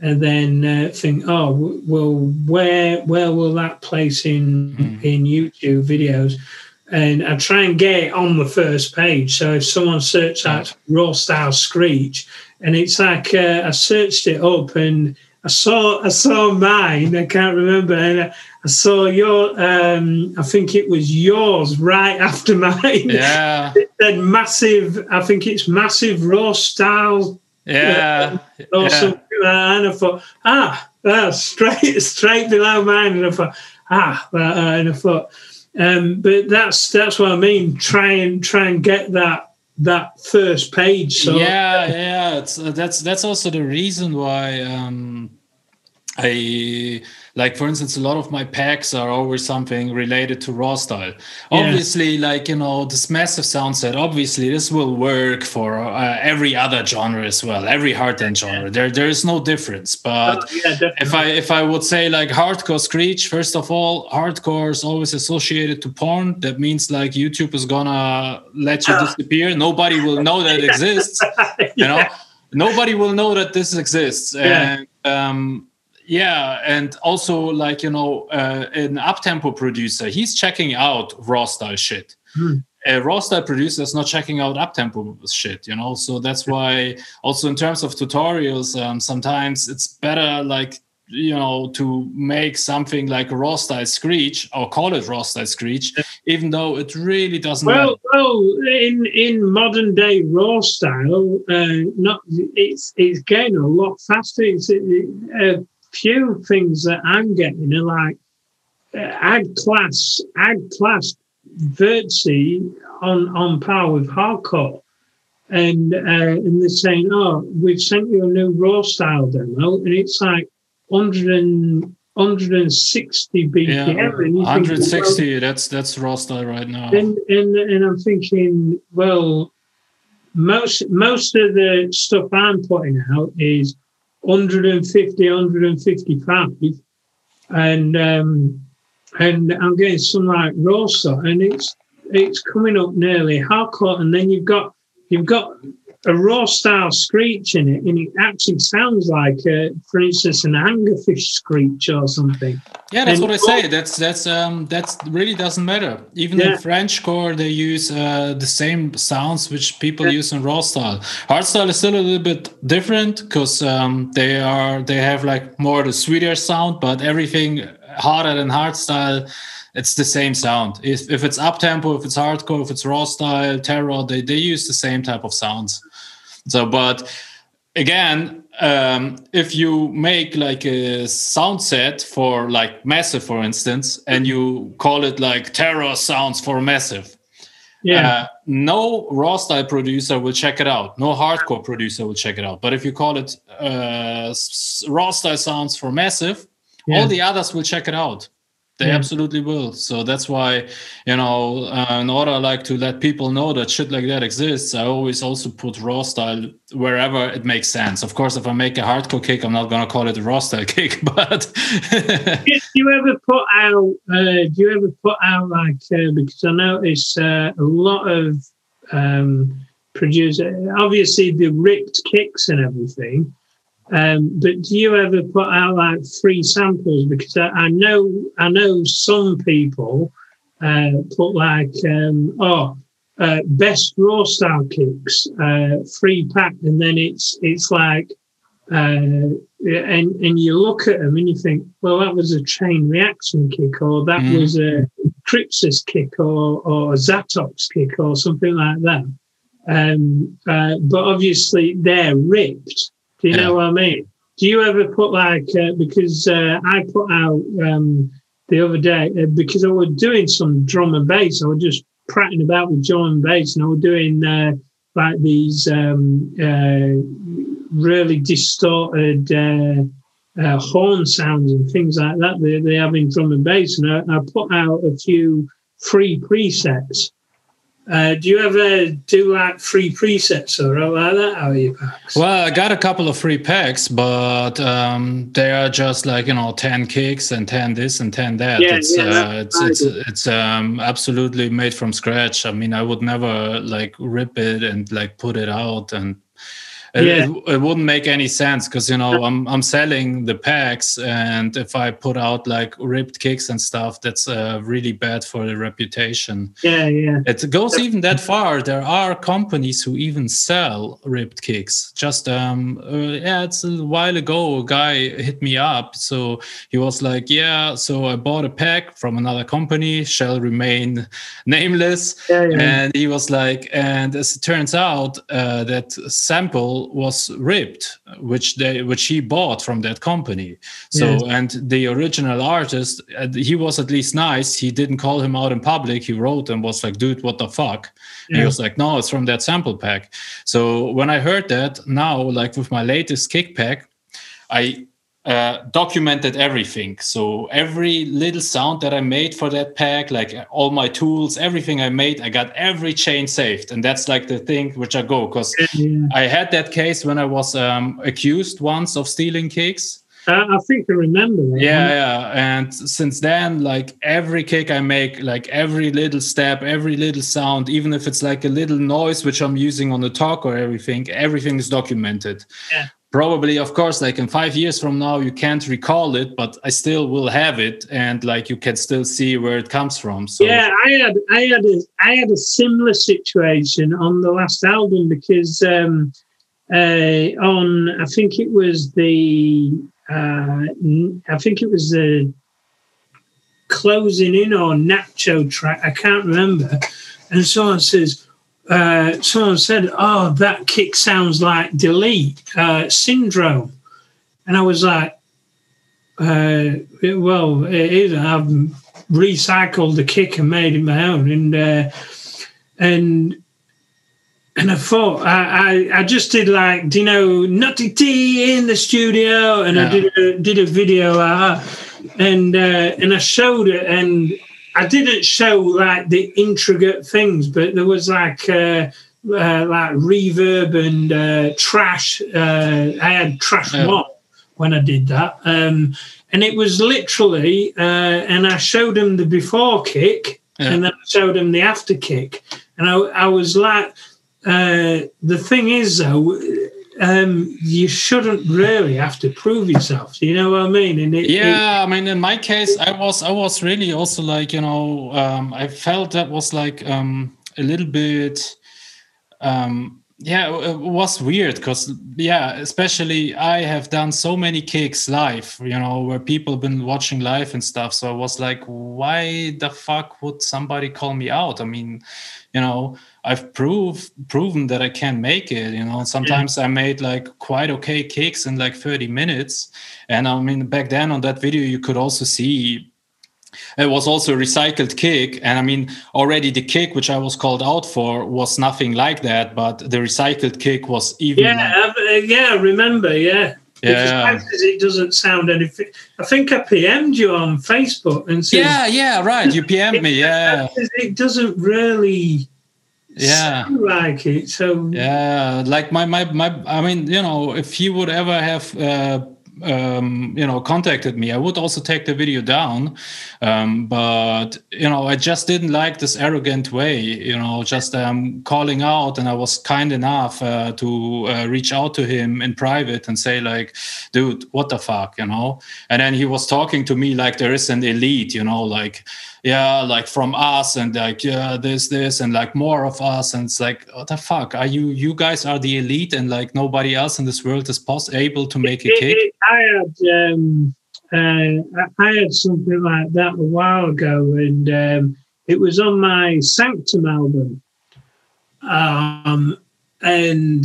and then uh, think, oh, well, where where will that place in mm. in YouTube videos? and I try and get it on the first page. So if someone searches that raw style screech, and it's like uh, I searched it up and I saw I saw mine. I can't remember, and I, I saw your. Um, I think it was yours right after mine. Yeah, it said massive. I think it's massive raw style. Yeah, uh, or yeah. something. and I thought, ah, that's straight straight below mine, and I thought, ah, uh, and I thought um, but that's that's what I mean. Try and try and get that that first page. So yeah, yeah, it's, uh, that's that's also the reason why um, I like for instance a lot of my packs are always something related to raw style. Yeah. obviously like you know this massive sound set obviously this will work for uh, every other genre as well every hard dance genre. There there is no difference but oh, yeah, if i if i would say like hardcore screech first of all hardcore is always associated to porn. That means like youtube is gonna let you disappear. Nobody will know that exists you know? Nobody will know that this exists. And um yeah and also like you know uh, an uptempo producer he's checking out raw style shit. Mm. a raw style producer is not checking out uptempo shit you know? So that's why also in terms of tutorials um, sometimes it's better like you know to make something like a raw style screech or call it raw style screech even though it really doesn't well well in in modern day raw style uh, not it's it's getting a lot faster. It's uh, few things that I'm getting are like uh, ag class, ag class virtually on on par with hardcore. And uh, and they're saying, oh, we've sent you a new raw style demo, and it's like 100 160 BPM. Yeah, 160. Think, well, that's that's raw style right now. And, and and I'm thinking, well, most most of the stuff I'm putting out is 150, 155, and um, and I'm getting some like rosa, and it's it's coming up nearly hardcore, and then you've got you've got a raw style screech in it, and it actually sounds like, uh, for instance, an Angerfist screech or something. Yeah, that's and what I say. That's that's um that's really doesn't matter. Even yeah. in Frenchcore, they use uh, the same sounds which people yeah. use in raw style. Hardstyle is still a little bit different because um, they are they have like more the sweeter sound, but everything harder than hardstyle it's the same sound. If, if it's up tempo, if it's hardcore, if it's raw style, terror, they, they use the same type of sounds. So, but again, um, if you make like a sound set for like massive, for instance, and you call it like terror sounds for massive, yeah, uh, no raw style producer will check it out. No hardcore producer will check it out. But if you call it uh, raw style sounds for massive, yeah. all the others will check it out. They yeah. absolutely will. So that's why, you know, uh, in order like to let people know that shit like that exists, I always also put raw style wherever it makes sense. Of course, if I make a hardcore kick, I'm not gonna call it a raw style kick. But do you ever put out? Uh, do you ever put out like uh, because I notice uh, a lot of um, producer, obviously the ripped kicks and everything Um, but do you ever put out like free samples? Because I, I know I know some people uh, put like um, oh uh, best raw style kicks uh, free pack, and then it's it's like uh, and and you look at them and you think, well, that was a chain reaction kick, or that Mhm. was a Crypsis kick, or or a Zatox kick, or something like that. Um, uh, but obviously they're ripped. Do you Yeah. know what I mean? Do you ever put like uh, because uh, I put out um, the other day uh, because I was doing some drum and bass. I was just prattling about with drum and bass, and I was doing uh, like these um, uh, really distorted uh, uh, horn sounds and things like that. They they have in drum and bass, and I, I put out a few free presets. Uh, do you ever do like free presets or like that? How are you packs? Well, I got a couple of free packs, but um, they are just like you know ten kicks and ten this and ten that. Yeah, it's yeah, uh, that's it's it's it's um, absolutely made from scratch. I mean, I would never like rip it and like put it out and. It, Yeah. it, it wouldn't make any sense because you know I'm I'm selling the packs and if I put out like ripped kicks and stuff that's uh, really bad for the reputation. yeah, yeah. It goes even that far. There are companies who even sell ripped kicks. Just um, uh, yeah, it's a while ago. A guy hit me up, so he was like, "Yeah, so I bought a pack from another company, shall remain nameless." Yeah, yeah. And he was like, and as it turns out, uh, that sample was ripped, which they which he bought from that company. So Yes. and the original artist, uh, he was at least nice. He didn't call him out in public. He wrote and was like, "Dude, what the fuck?" And he was like, "No, it's from that sample pack." So when I heard that now, like with my latest kick pack, I uh, documented everything. So every little sound that I made for that pack, like all my tools, everything I made, I got every chain saved, and that's like the thing which I go because yeah. I had that case when I was um, accused once of stealing kicks. I, I think I remember that. Yeah, yeah. And since then, like every kick I make, like every little step, every little sound, even if it's like a little noise which I'm using on the tok or everything, everything is documented. Yeah. Probably, of course, like in five years from now, you can't recall it, but I still will have it, and like you can still see where it comes from. So Yeah, I had I had a I had a similar situation on the last album because um, uh, on I think it was the uh, I think it was the closing in or Nacho track I can't remember, and someone says. Uh, someone said, "Oh, that kick sounds like delete uh, syndrome," and I was like, uh, it- "Well, it is. I've recycled the kick and made it my own. And uh, and and I thought I, I I just did like do you know Nutty T in the studio? And I did a, did a video like and uh, and I showed it and I didn't show like the intricate things but there was like uh, uh, like reverb and uh, trash uh, I had trash Yeah. one when I did that um, and it was literally uh, and I showed him the before kick Yeah. and then I showed him the after kick and I, I was like uh, the thing is though um, you shouldn't really have to prove yourself you know what I mean? And it, yeah i mean in my case i was i was really also like you know um i felt that was like um a little bit um yeah it it was weird because yeah especially i have done so many kicks live you know where people have been watching live and stuff. So i was like why the fuck would somebody call me out? I mean you know i've prove proven that i can make it you know. Sometimes i made like quite okay kicks in like 30 minutes. And i mean back then on that video you could also see it was also a recycled kick and i mean already the kick which i was called out for was nothing like that but the recycled kick was even yeah I, uh, yeah remember yeah. Yeah. It doesn't sound anything. I think I PM'd you on Facebook and said yeah yeah right. You pm'd me yeah. it doesn't really Yeah. sound like it so yeah like my my my i mean you know if he would ever have uh um, you know contacted me, I would also take the video down. Um, but you know, I just didn't like this arrogant way. You know, just um, calling out, and I was kind enough uh, to uh, reach out to him in private and say like, "Dude, what the fuck," you know. And then he was talking to me like there is an elite, you know, like yeah, like from us and like yeah, this, this, and like more of us. And it's like, what the fuck? Are you you guys are the elite and like nobody else in this world is possible able to make a cake? I had um, uh, I had something like that a while ago, and um, it was on my Sanctum album. Um, and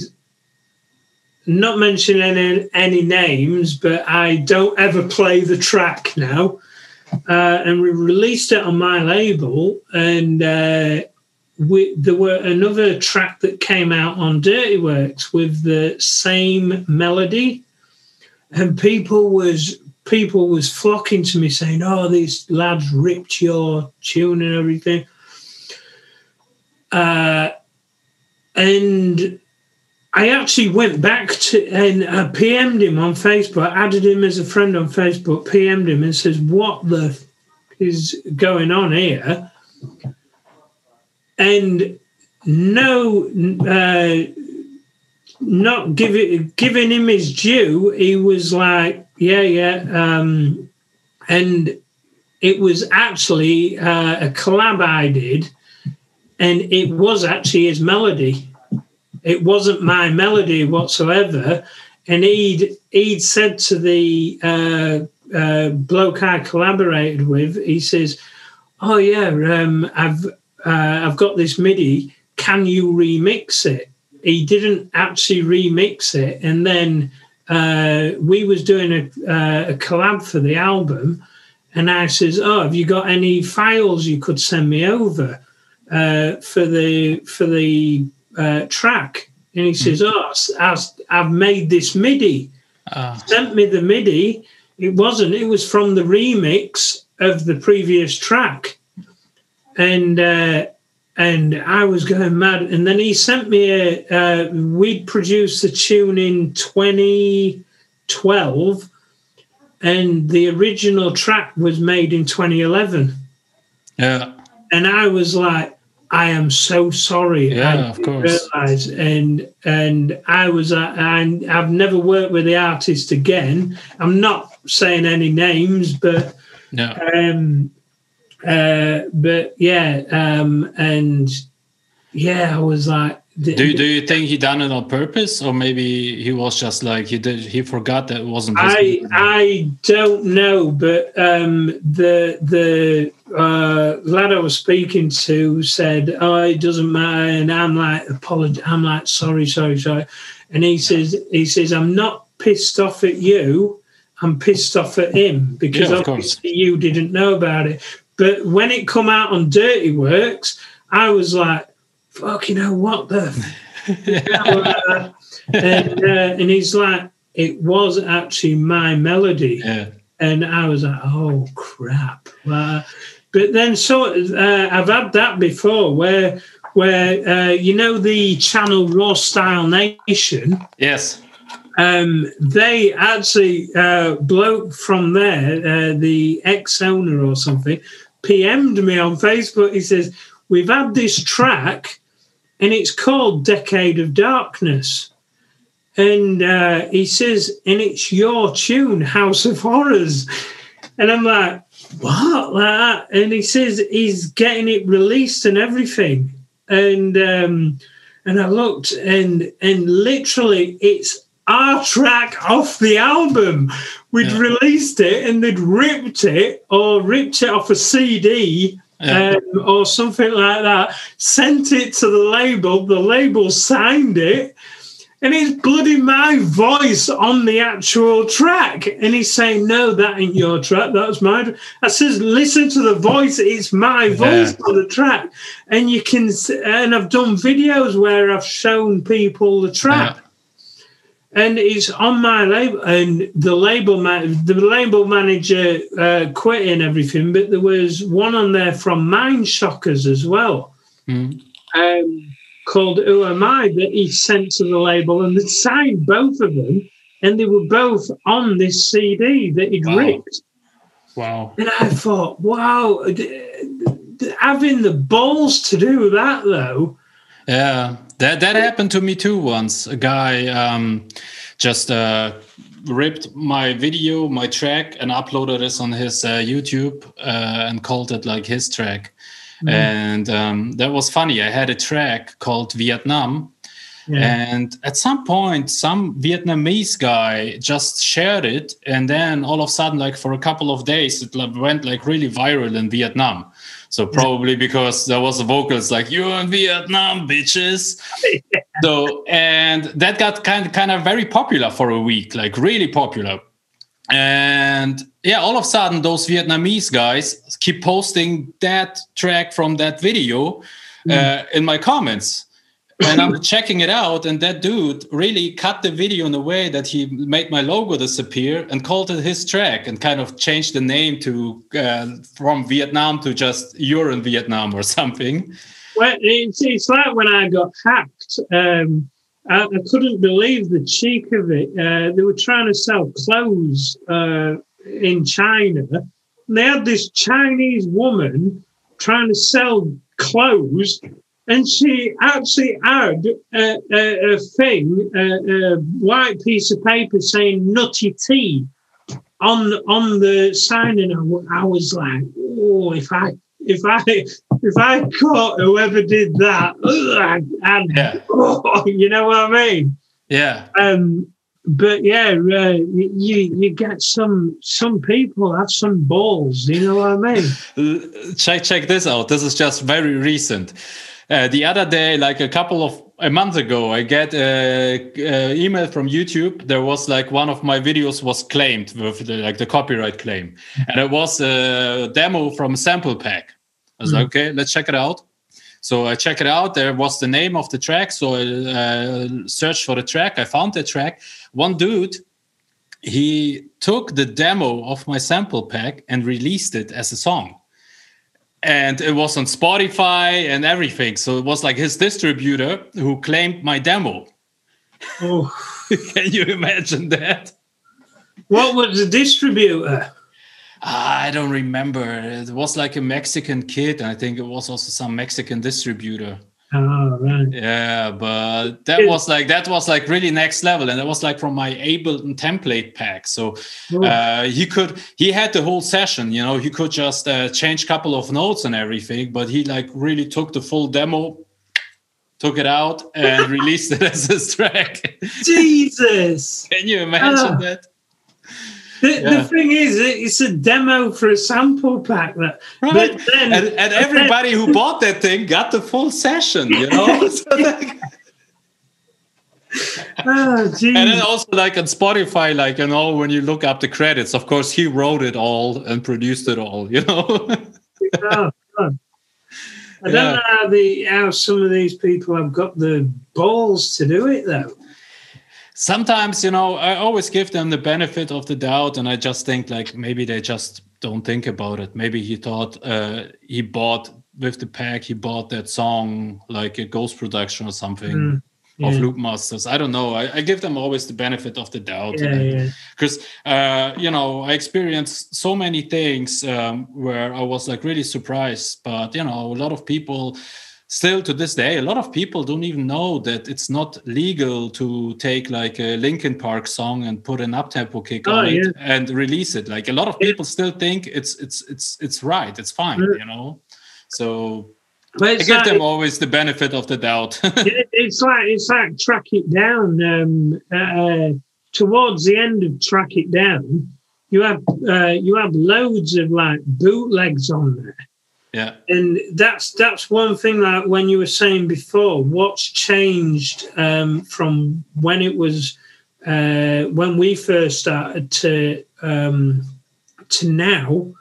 not mentioning any, any names, but I don't ever play the track now uh, and we released it on my label. And uh, we, there were another track that came out on Dirty Workz with the same melody, and people was people was flocking to me saying, "Oh, these lads ripped your tune and everything." Uh, and I actually went back to and I PM'd him on Facebook, added him as a friend on Facebook, PM'd him and says, What the f- is going on here? And no, uh, not giving giving him his due, he was like, Yeah, yeah. Um, and it was actually uh, a collab I did, and it was actually his melody it wasn't my melody whatsoever. And he'd he'd said to the uh, uh, bloke I collaborated with, he says, "Oh yeah, um, I've uh, I've got this MIDI. Can you remix it?" He didn't actually remix it, and then uh, we was doing a, uh, a collab for the album, and I says, "Oh, have you got any files you could send me over uh, for the for the uh, track. And he says, mm. Oh, I've, I've made this MIDI. Uh. Sent me the MIDI. It wasn't, it was from the remix of the previous track. And, uh, and I was going mad. And then he sent me a, uh, we'd produced the tune in 2012, and the original track was made in 2011. Yeah. And I was like, I am so sorry. Yeah, I of course. Realize, and and I was uh, I, I've never worked with the artist again. I'm not saying any names, but no. Um, uh, but yeah, um, and yeah, I was like, do do you think he done it on purpose, or maybe he was just like he did? He forgot that it wasn't. I I don't know, but um, the the uh, lad I was speaking to said, "Oh, it doesn't matter," and I'm like, "Apology." I'm like, "Sorry, sorry, sorry," and he says, "He says I'm not pissed off at you. I'm pissed off at him because yeah, obviously you didn't know about it." But when it come out on Dirty Workz, I was like fuck, you know what the. and, uh, and he's like, it was actually my melody. Yeah. And I was like, oh crap. Uh, but then, so uh, I've had that before where where uh, you know the channel Raw Style Nation. Yes. Um, they actually uh, bloke from there, uh, the ex owner or something, PM'd me on Facebook. He says, "We've had this track and it's called Decade of Darkness. And uh, he says, and it's your tune, House of Horrors. And I'm like, what? Like that? And he says he's getting it released and everything. And um, and I looked and and literally it's our track off the album. We'd yeah. released it and they'd ripped it or ripped it off a CD yeah. um, or something like that, sent it to the label, the label signed it, and it's bloody my voice on the actual track. And he's saying, No, that ain't your track, that's my I says, Listen to the voice, it's my voice yeah. on the track. And you can and I've done videos where I've shown people the track. Yeah and it's on my label and the label man the label manager uh, quit and everything but there was one on there from mind shockers as well mm. um, called who am i that he sent to the label and they signed both of them and they were both on this CD that he'd Wow. ripped. Wow. And I thought, wow, having the balls to do that though. Yeah, that that happened to me too once. A guy um, just uh, ripped my video, my track, and uploaded this on his uh, YouTube uh, and called it like his track. And um, that was funny. I had a track called Vietnam, and at some point, some Vietnamese guy just shared it, and then all of a sudden, like for a couple of days, it went like really viral in Vietnam. So probably because there was a vocals like "You're in Vietnam, bitches." so and that got kind of kind of very popular for a week, like really popular. And yeah, all of a sudden, those Vietnamese guys keep posting that track from that video uh, in my comments. And I'm checking it out, and that dude really cut the video in a way that he made my logo disappear and called it his track and kind of changed the name to uh, from Vietnam to just "You're in Vietnam" or something. Well, it's, it's like when I got hacked. Um, I, I couldn't believe the cheek of it. Uh, they were trying to sell clothes uh, in China. And they had this Chinese woman trying to sell clothes, and she actually had a, a, a thing, a, a white piece of paper saying "Nutty T" on on the sign, and I, I was like, "Oh, if I if I if I caught whoever did that, and Yeah. oh, you know what I mean." Yeah, Um, but yeah, uh, you you get some some people have some balls. You know what I mean? Check check this out. This is just very recent. Uh, the other day, like a couple of a month ago, I get a, a email from YouTube. There was like one of my videos was claimed with the, like the copyright claim, and it was a demo from a sample pack. I was like, okay, let's check it out. So I check it out. There was the name of the track. So I uh, searched for the track. I found the track. One dude he took the demo of my sample pack and released it as a song and it was on spotify and everything. So it was like his distributor who claimed my demo. Oh, can you imagine that? What was the distributor? Ah, i don't remember. It was like a mexican kid and i think it was also some mexican distributor Oh, right. yeah but that was like that was like really next level and it was like from my ableton template pack so uh, he could he had the whole session you know he could just uh, change couple of notes and everything but he like really took the full demo took it out and released it as his track Jesus. can you imagine Ah. that The, Yeah. the thing is, it's a demo for a sample pack. That, right but then, and, and everybody who bought that thing got the full session you know So, like, oh, and then also like on spotify like you know when you look up the credits of course he wrote it all and produced it all you know oh, God. I don't Yeah. know how, the, how some of these people have got the balls to do it, though. Sometimes you know i always give them the benefit of the doubt and i just think like maybe they just don't think about it maybe he thought uh, he bought with the pack he bought that song like a ghost production or something Mm, of yeah. Loopmasters i don't know I, I give them always the benefit of the doubt Yeah, yeah. because uh, you know i experienced so many things um, where i was like really surprised but you know a lot of people still to this day a lot of people don't even know that it's not legal to take like a linkin park song and put an uptempo kick Oh, on it and release it like a lot of Yeah. people still think it's it's it's it's right it's fine Yeah. you know so But i give like, them always the benefit of the doubt it's like it's like track it down. Um, uh, towards the end of track it down, you have uh, you have loads of like bootlegs on there. Yeah. And that's that's one thing that when you were saying before what's changed um, from when it was uh, when we first started to um, to now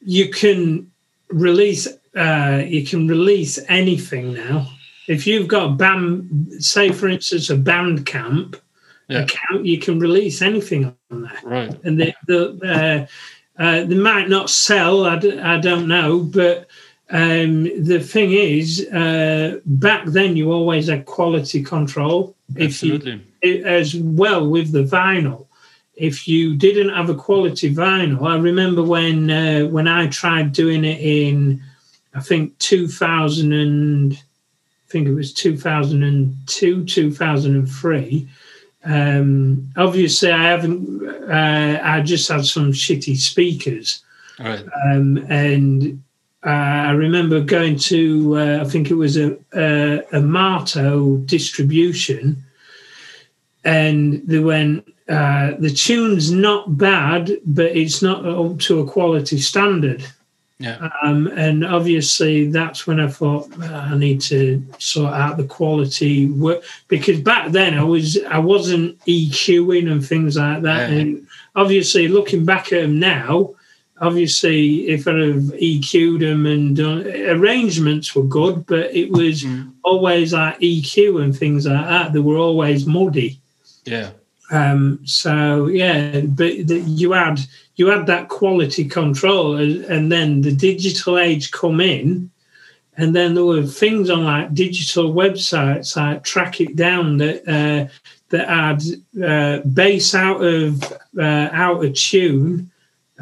you can release uh, you can release anything now. If you've got a band say for instance a Bandcamp Yeah. account you can release anything on there. Right. And the, the uh, uh, they might not sell. I, d- I don't know, but um, the thing is, uh, back then you always had quality control. Absolutely. If you, as well with the vinyl. If you didn't have a quality vinyl, I remember when uh, when I tried doing it in, I think 2000 and I think it was 2002, 2003. Um, obviously, I haven't. Uh, I just had some shitty speakers, Right. um, and uh, I remember going to. Uh, I think it was a, a a Marto distribution, and they went. Uh, the tune's not bad, but it's not up to a quality standard. Yeah. Um, and obviously, that's when I thought "Ah, I need to sort out the quality work because back then I was I wasn't EQing and things like that. Yeah. And obviously, looking back at them now, obviously, if I'd have EQ'd them and done, arrangements were good, but it was Mm. always like EQ and things like that. They were always muddy. Yeah. Um, so yeah, but the, you had you had that quality control, and, and then the digital age come in, and then there were things on like digital websites like Track It Down that uh, that had uh, bass out of uh, out of tune,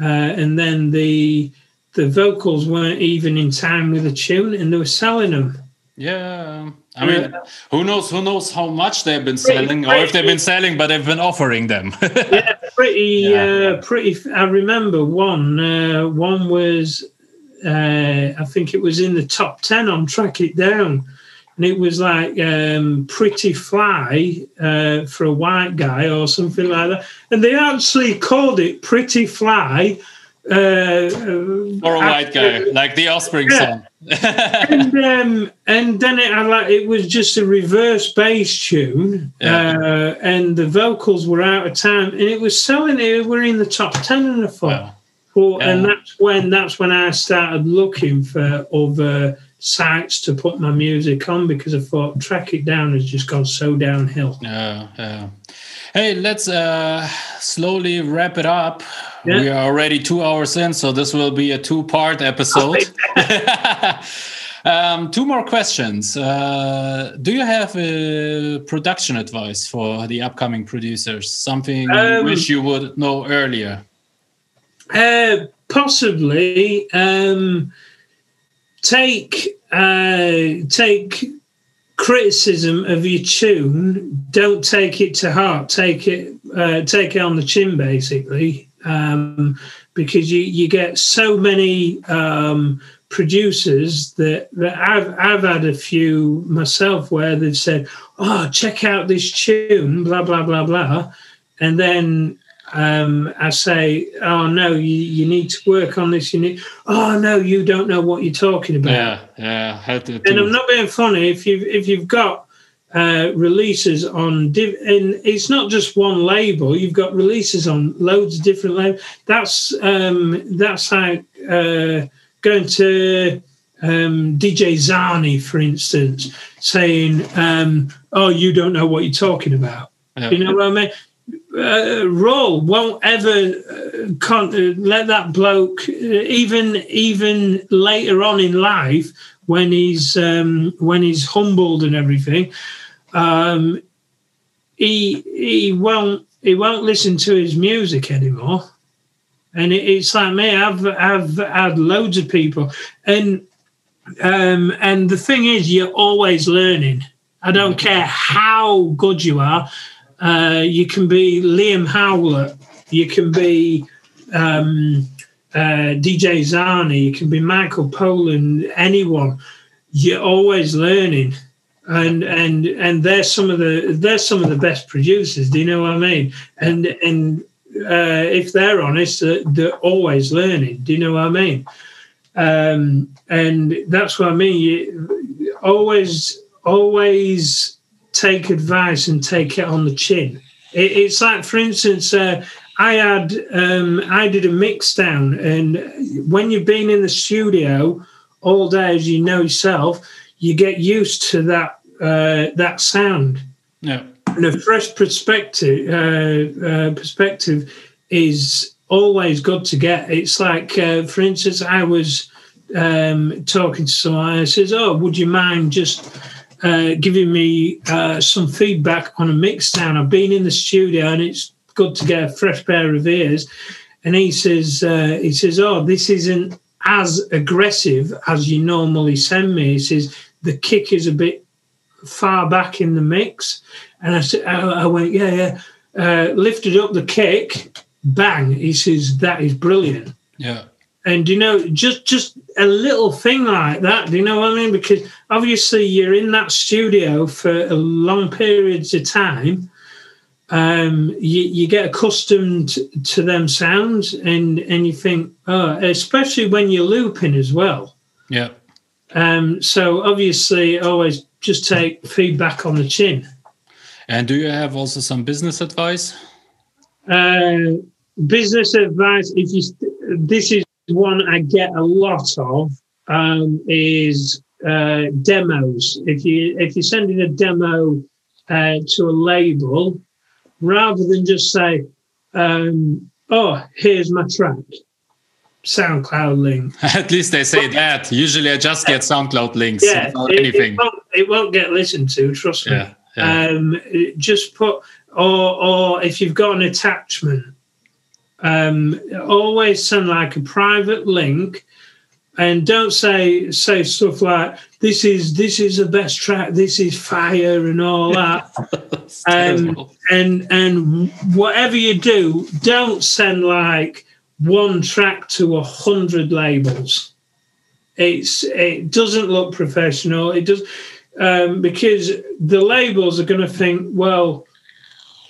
uh, and then the the vocals weren't even in time with the tune, and they were selling them. Yeah. I mean, who knows? Who knows how much they've been selling, or if they've been selling, but they've been offering them. Yeah, pretty Yeah. uh pretty i remember one uh one was uh i think it was in the top 10 on track it down and it was like um pretty fly uh for a white guy or something like that and they actually called it pretty fly or a white guy, like the Offspring Yeah. song. and um, and then it like it was just a reverse bass tune, Yeah. uh, and the vocals were out of time, and it was selling. It were in the top ten, and a thought, Wow. well, and that's when that's when I started looking for other sites to put my music on because I thought track it down has just gone so downhill. Yeah, yeah. Hey, let's uh, slowly wrap it up. Yeah. We are already two hours in, so this will be a two-part episode. um, two more questions. Uh, do you have a production advice for the upcoming producers? Something you Um, wish you would know earlier? Uh, possibly um, take uh, take criticism of your tune. Don't take it to heart. Take it uh, take it on the chin, basically, um, because you you get so many. Um, producers that, that I've I've had a few myself where they've said, "Oh, check out this tune," blah blah blah blah, and then um, I say, "Oh no, you, you need to work on this. You need." Oh no, you don't know what you're talking about. Yeah, yeah. Had to, And I'm not being funny. If you if you've got uh, releases on, div- and it's not just one label. You've got releases on loads of different labels. That's um, that's like uh, going to um, DJ Zany, for instance, saying, um, "Oh, you don't know what you're talking about." Yeah. You know what I mean? Uh, Roll won't ever uh, con- uh, let that bloke, uh, even even later on in life, when he's um, when he's humbled and everything, um, he he won't he won't listen to his music anymore. And it, it's like me. I've I've had loads of people, and um, and the thing is, you're always learning. I don't care how good you are. Uh, you can be Liam Howlett. You can be um, uh, DJ Zany. You can be Michael Poland. Anyone. You're always learning, and and and they're some of the they're some of the best producers. Do you know what I mean? And and uh, if they're honest, they're always learning. Do you know what I mean? Um, and that's what I mean. You always always take advice and take it on the chin. It, it's like, for instance, uh, I had um, I did a mix down, and when you've been in the studio all day, as you know yourself, you get used to that uh, that sound. Yeah. And a fresh perspective uh, uh, perspective is always good to get. It's like, uh, for instance, I was um, talking to someone. I says, "Oh, would you mind just uh, giving me uh, some feedback on a mix sound? I've been in the studio and it's good to get a fresh pair of ears." And he says, uh, "He says, oh, this isn't as aggressive as you normally send me." He says the kick is a bit far back in the mix, and I said, I, I went, "Yeah, yeah." Uh, lifted up the kick, bang! He says, "That is brilliant." Yeah. And you know, just just a little thing like that. Do you know what I mean? Because obviously you're in that studio for long periods of time. Um, you, you get accustomed to them sounds, and and you think, oh, especially when you're looping as well. Yeah. Um, so obviously, always just take feedback on the chin. And do you have also some business advice? Uh, business advice: If you, this is one I get a lot of, um, is uh, demos. If you if you're sending a demo uh, to a label, rather than just say, um, "Oh, here's my track," SoundCloud link. At least they say that. Usually, I just get SoundCloud links. Yeah, without it, anything. It won't, it won't get listened to. Trust me. Yeah, yeah. Um, just put, or or if you've got an attachment, um, always send like a private link, and don't say say stuff like this is this is the best track, this is fire, and all that. Um, and and whatever you do, don't send like one track to a hundred labels. It's it doesn't look professional. It does um, because the labels are going to think, well,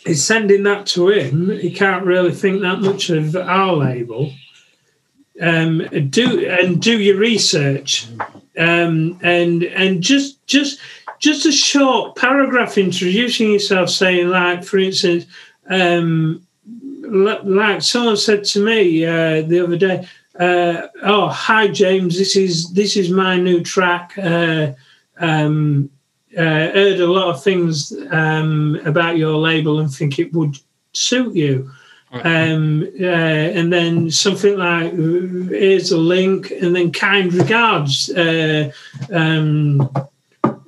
he's sending that to him. He can't really think that much of our label. Um, do and do your research, um, and and just just just a short paragraph introducing yourself, saying like, for instance, um, like someone said to me uh, the other day, uh, "Oh, hi James, this is this is my new track." Uh, um, uh, heard a lot of things um, about your label and think it would suit you. Um, uh, and then something like uh, here's a link, and then kind regards, uh, um,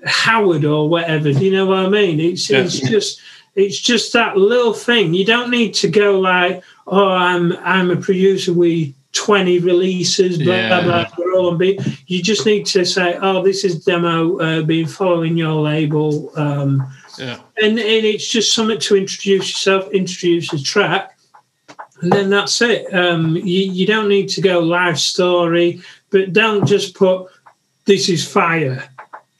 Howard or whatever. Do you know what I mean? It's yeah. it's just it's just that little thing. You don't need to go like, oh, I'm I'm a producer. We 20 releases, blah, yeah. blah, blah, blah, You just need to say, oh, this is demo, uh, being following your label. Um, yeah. and, and it's just something to introduce yourself, introduce a track, and then that's it. Um, you, you don't need to go live story, but don't just put, this is fire.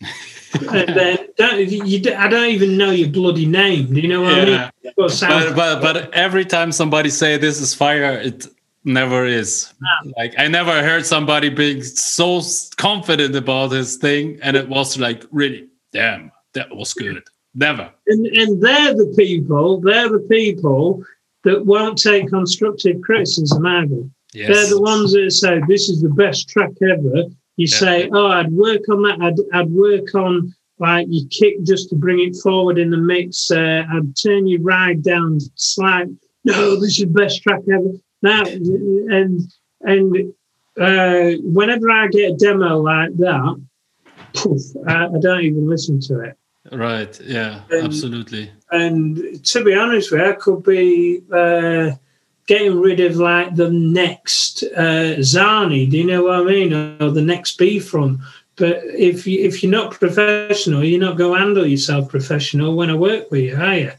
and then don't, you, I don't even know your bloody name. Do you know what yeah. I mean? But, but, but every time somebody say this is fire, it never is. Like I never heard somebody being so confident about his thing, and it was like really, damn, that was good. Never. and, and they're the people. They're the people that won't take constructive criticism either. Yes. They're the ones that say this is the best track ever. You Yeah. say, "Oh, I'd work on that. I'd, I'd work on like your kick just to bring it forward in the mix. Uh, I'd turn your ride down slight. No, this is the best track ever. Now, and and uh, whenever I get a demo like that, poof, I, I don't even listen to it. Right. Yeah. Um, absolutely. And to be honest with you, I could be uh, getting rid of like the next uh, Zany. Do you know what I mean? Or the next B-Front. But if you if you're not professional, you're not going to handle yourself professional when I work with you, are you?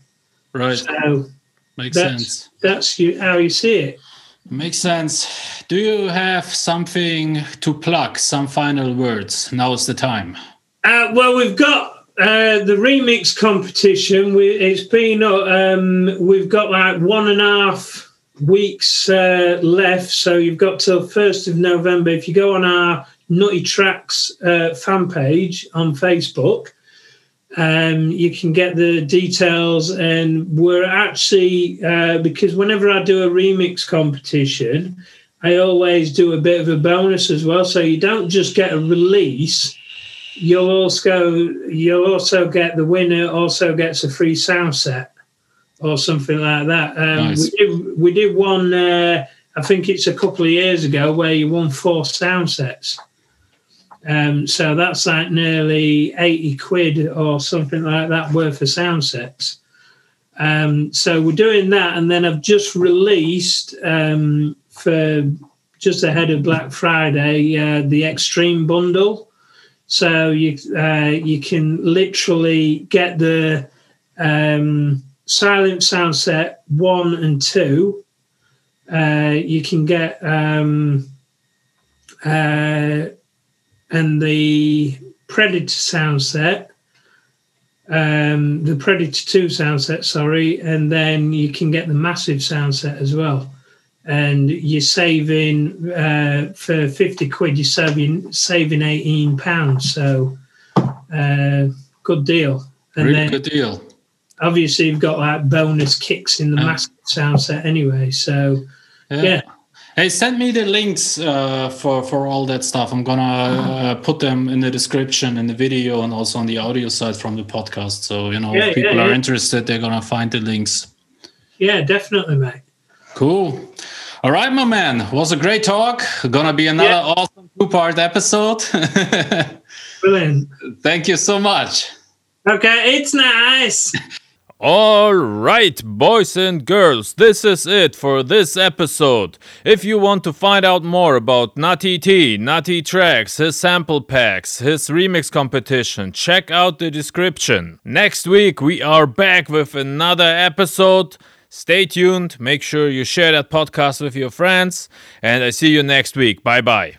Right. So Makes that's sense. that's you, how you see it. Makes sense. Do you have something to plug? Some final words? Now's the time. Uh, well, we've got uh, the remix competition. We, it's been uh, um, we've got like one and a half weeks uh, left, so you've got till first of November. If you go on our Nutty Traxx uh, fan page on Facebook, um, you can get the details. And we're actually uh, because whenever I do a remix competition. I always do a bit of a bonus as well, so you don't just get a release you'll also you'll also get the winner also gets a free sound set or something like that. Um, Nice. We did we did one. Uh, I think it's a couple of years ago where you won four sound sets. Um, so that's like nearly 80 quid or something like that worth of sound sets. Um, so we're doing that, and then I've just released um, for just ahead of Black Friday uh, the Xtreme Bundle. So you uh, you can literally get the um, Sylenth sound set one and two. Uh, you can get um, uh, and the Predator sound set, um, the Predator 2 sound set, sorry, and then you can get the massive sound set as well. And you're saving uh, for 50 quid, you're saving, saving 18 pounds. So, uh, good deal. And really then, good deal. Obviously, you've got like bonus kicks in the yeah. massive sound set anyway. So, yeah. yeah. Hey, send me the links uh, for for all that stuff. I'm gonna uh, put them in the description in the video and also on the audio side from the podcast. So you know, yeah, if people yeah, are yeah. interested, they're gonna find the links. Yeah, definitely, mate. Cool. All right, my man. Was a great talk. Gonna be another awesome two-part episode. Brilliant. Thank you so much. Okay, it's nice. Alright, boys and girls, this is it for this episode. If you want to find out more about Nutty T, Nutty Traxx, his sample packs, his remix competition, check out the description. Next week, we are back with another episode. Stay tuned, make sure you share that podcast with your friends, and I see you next week. Bye bye.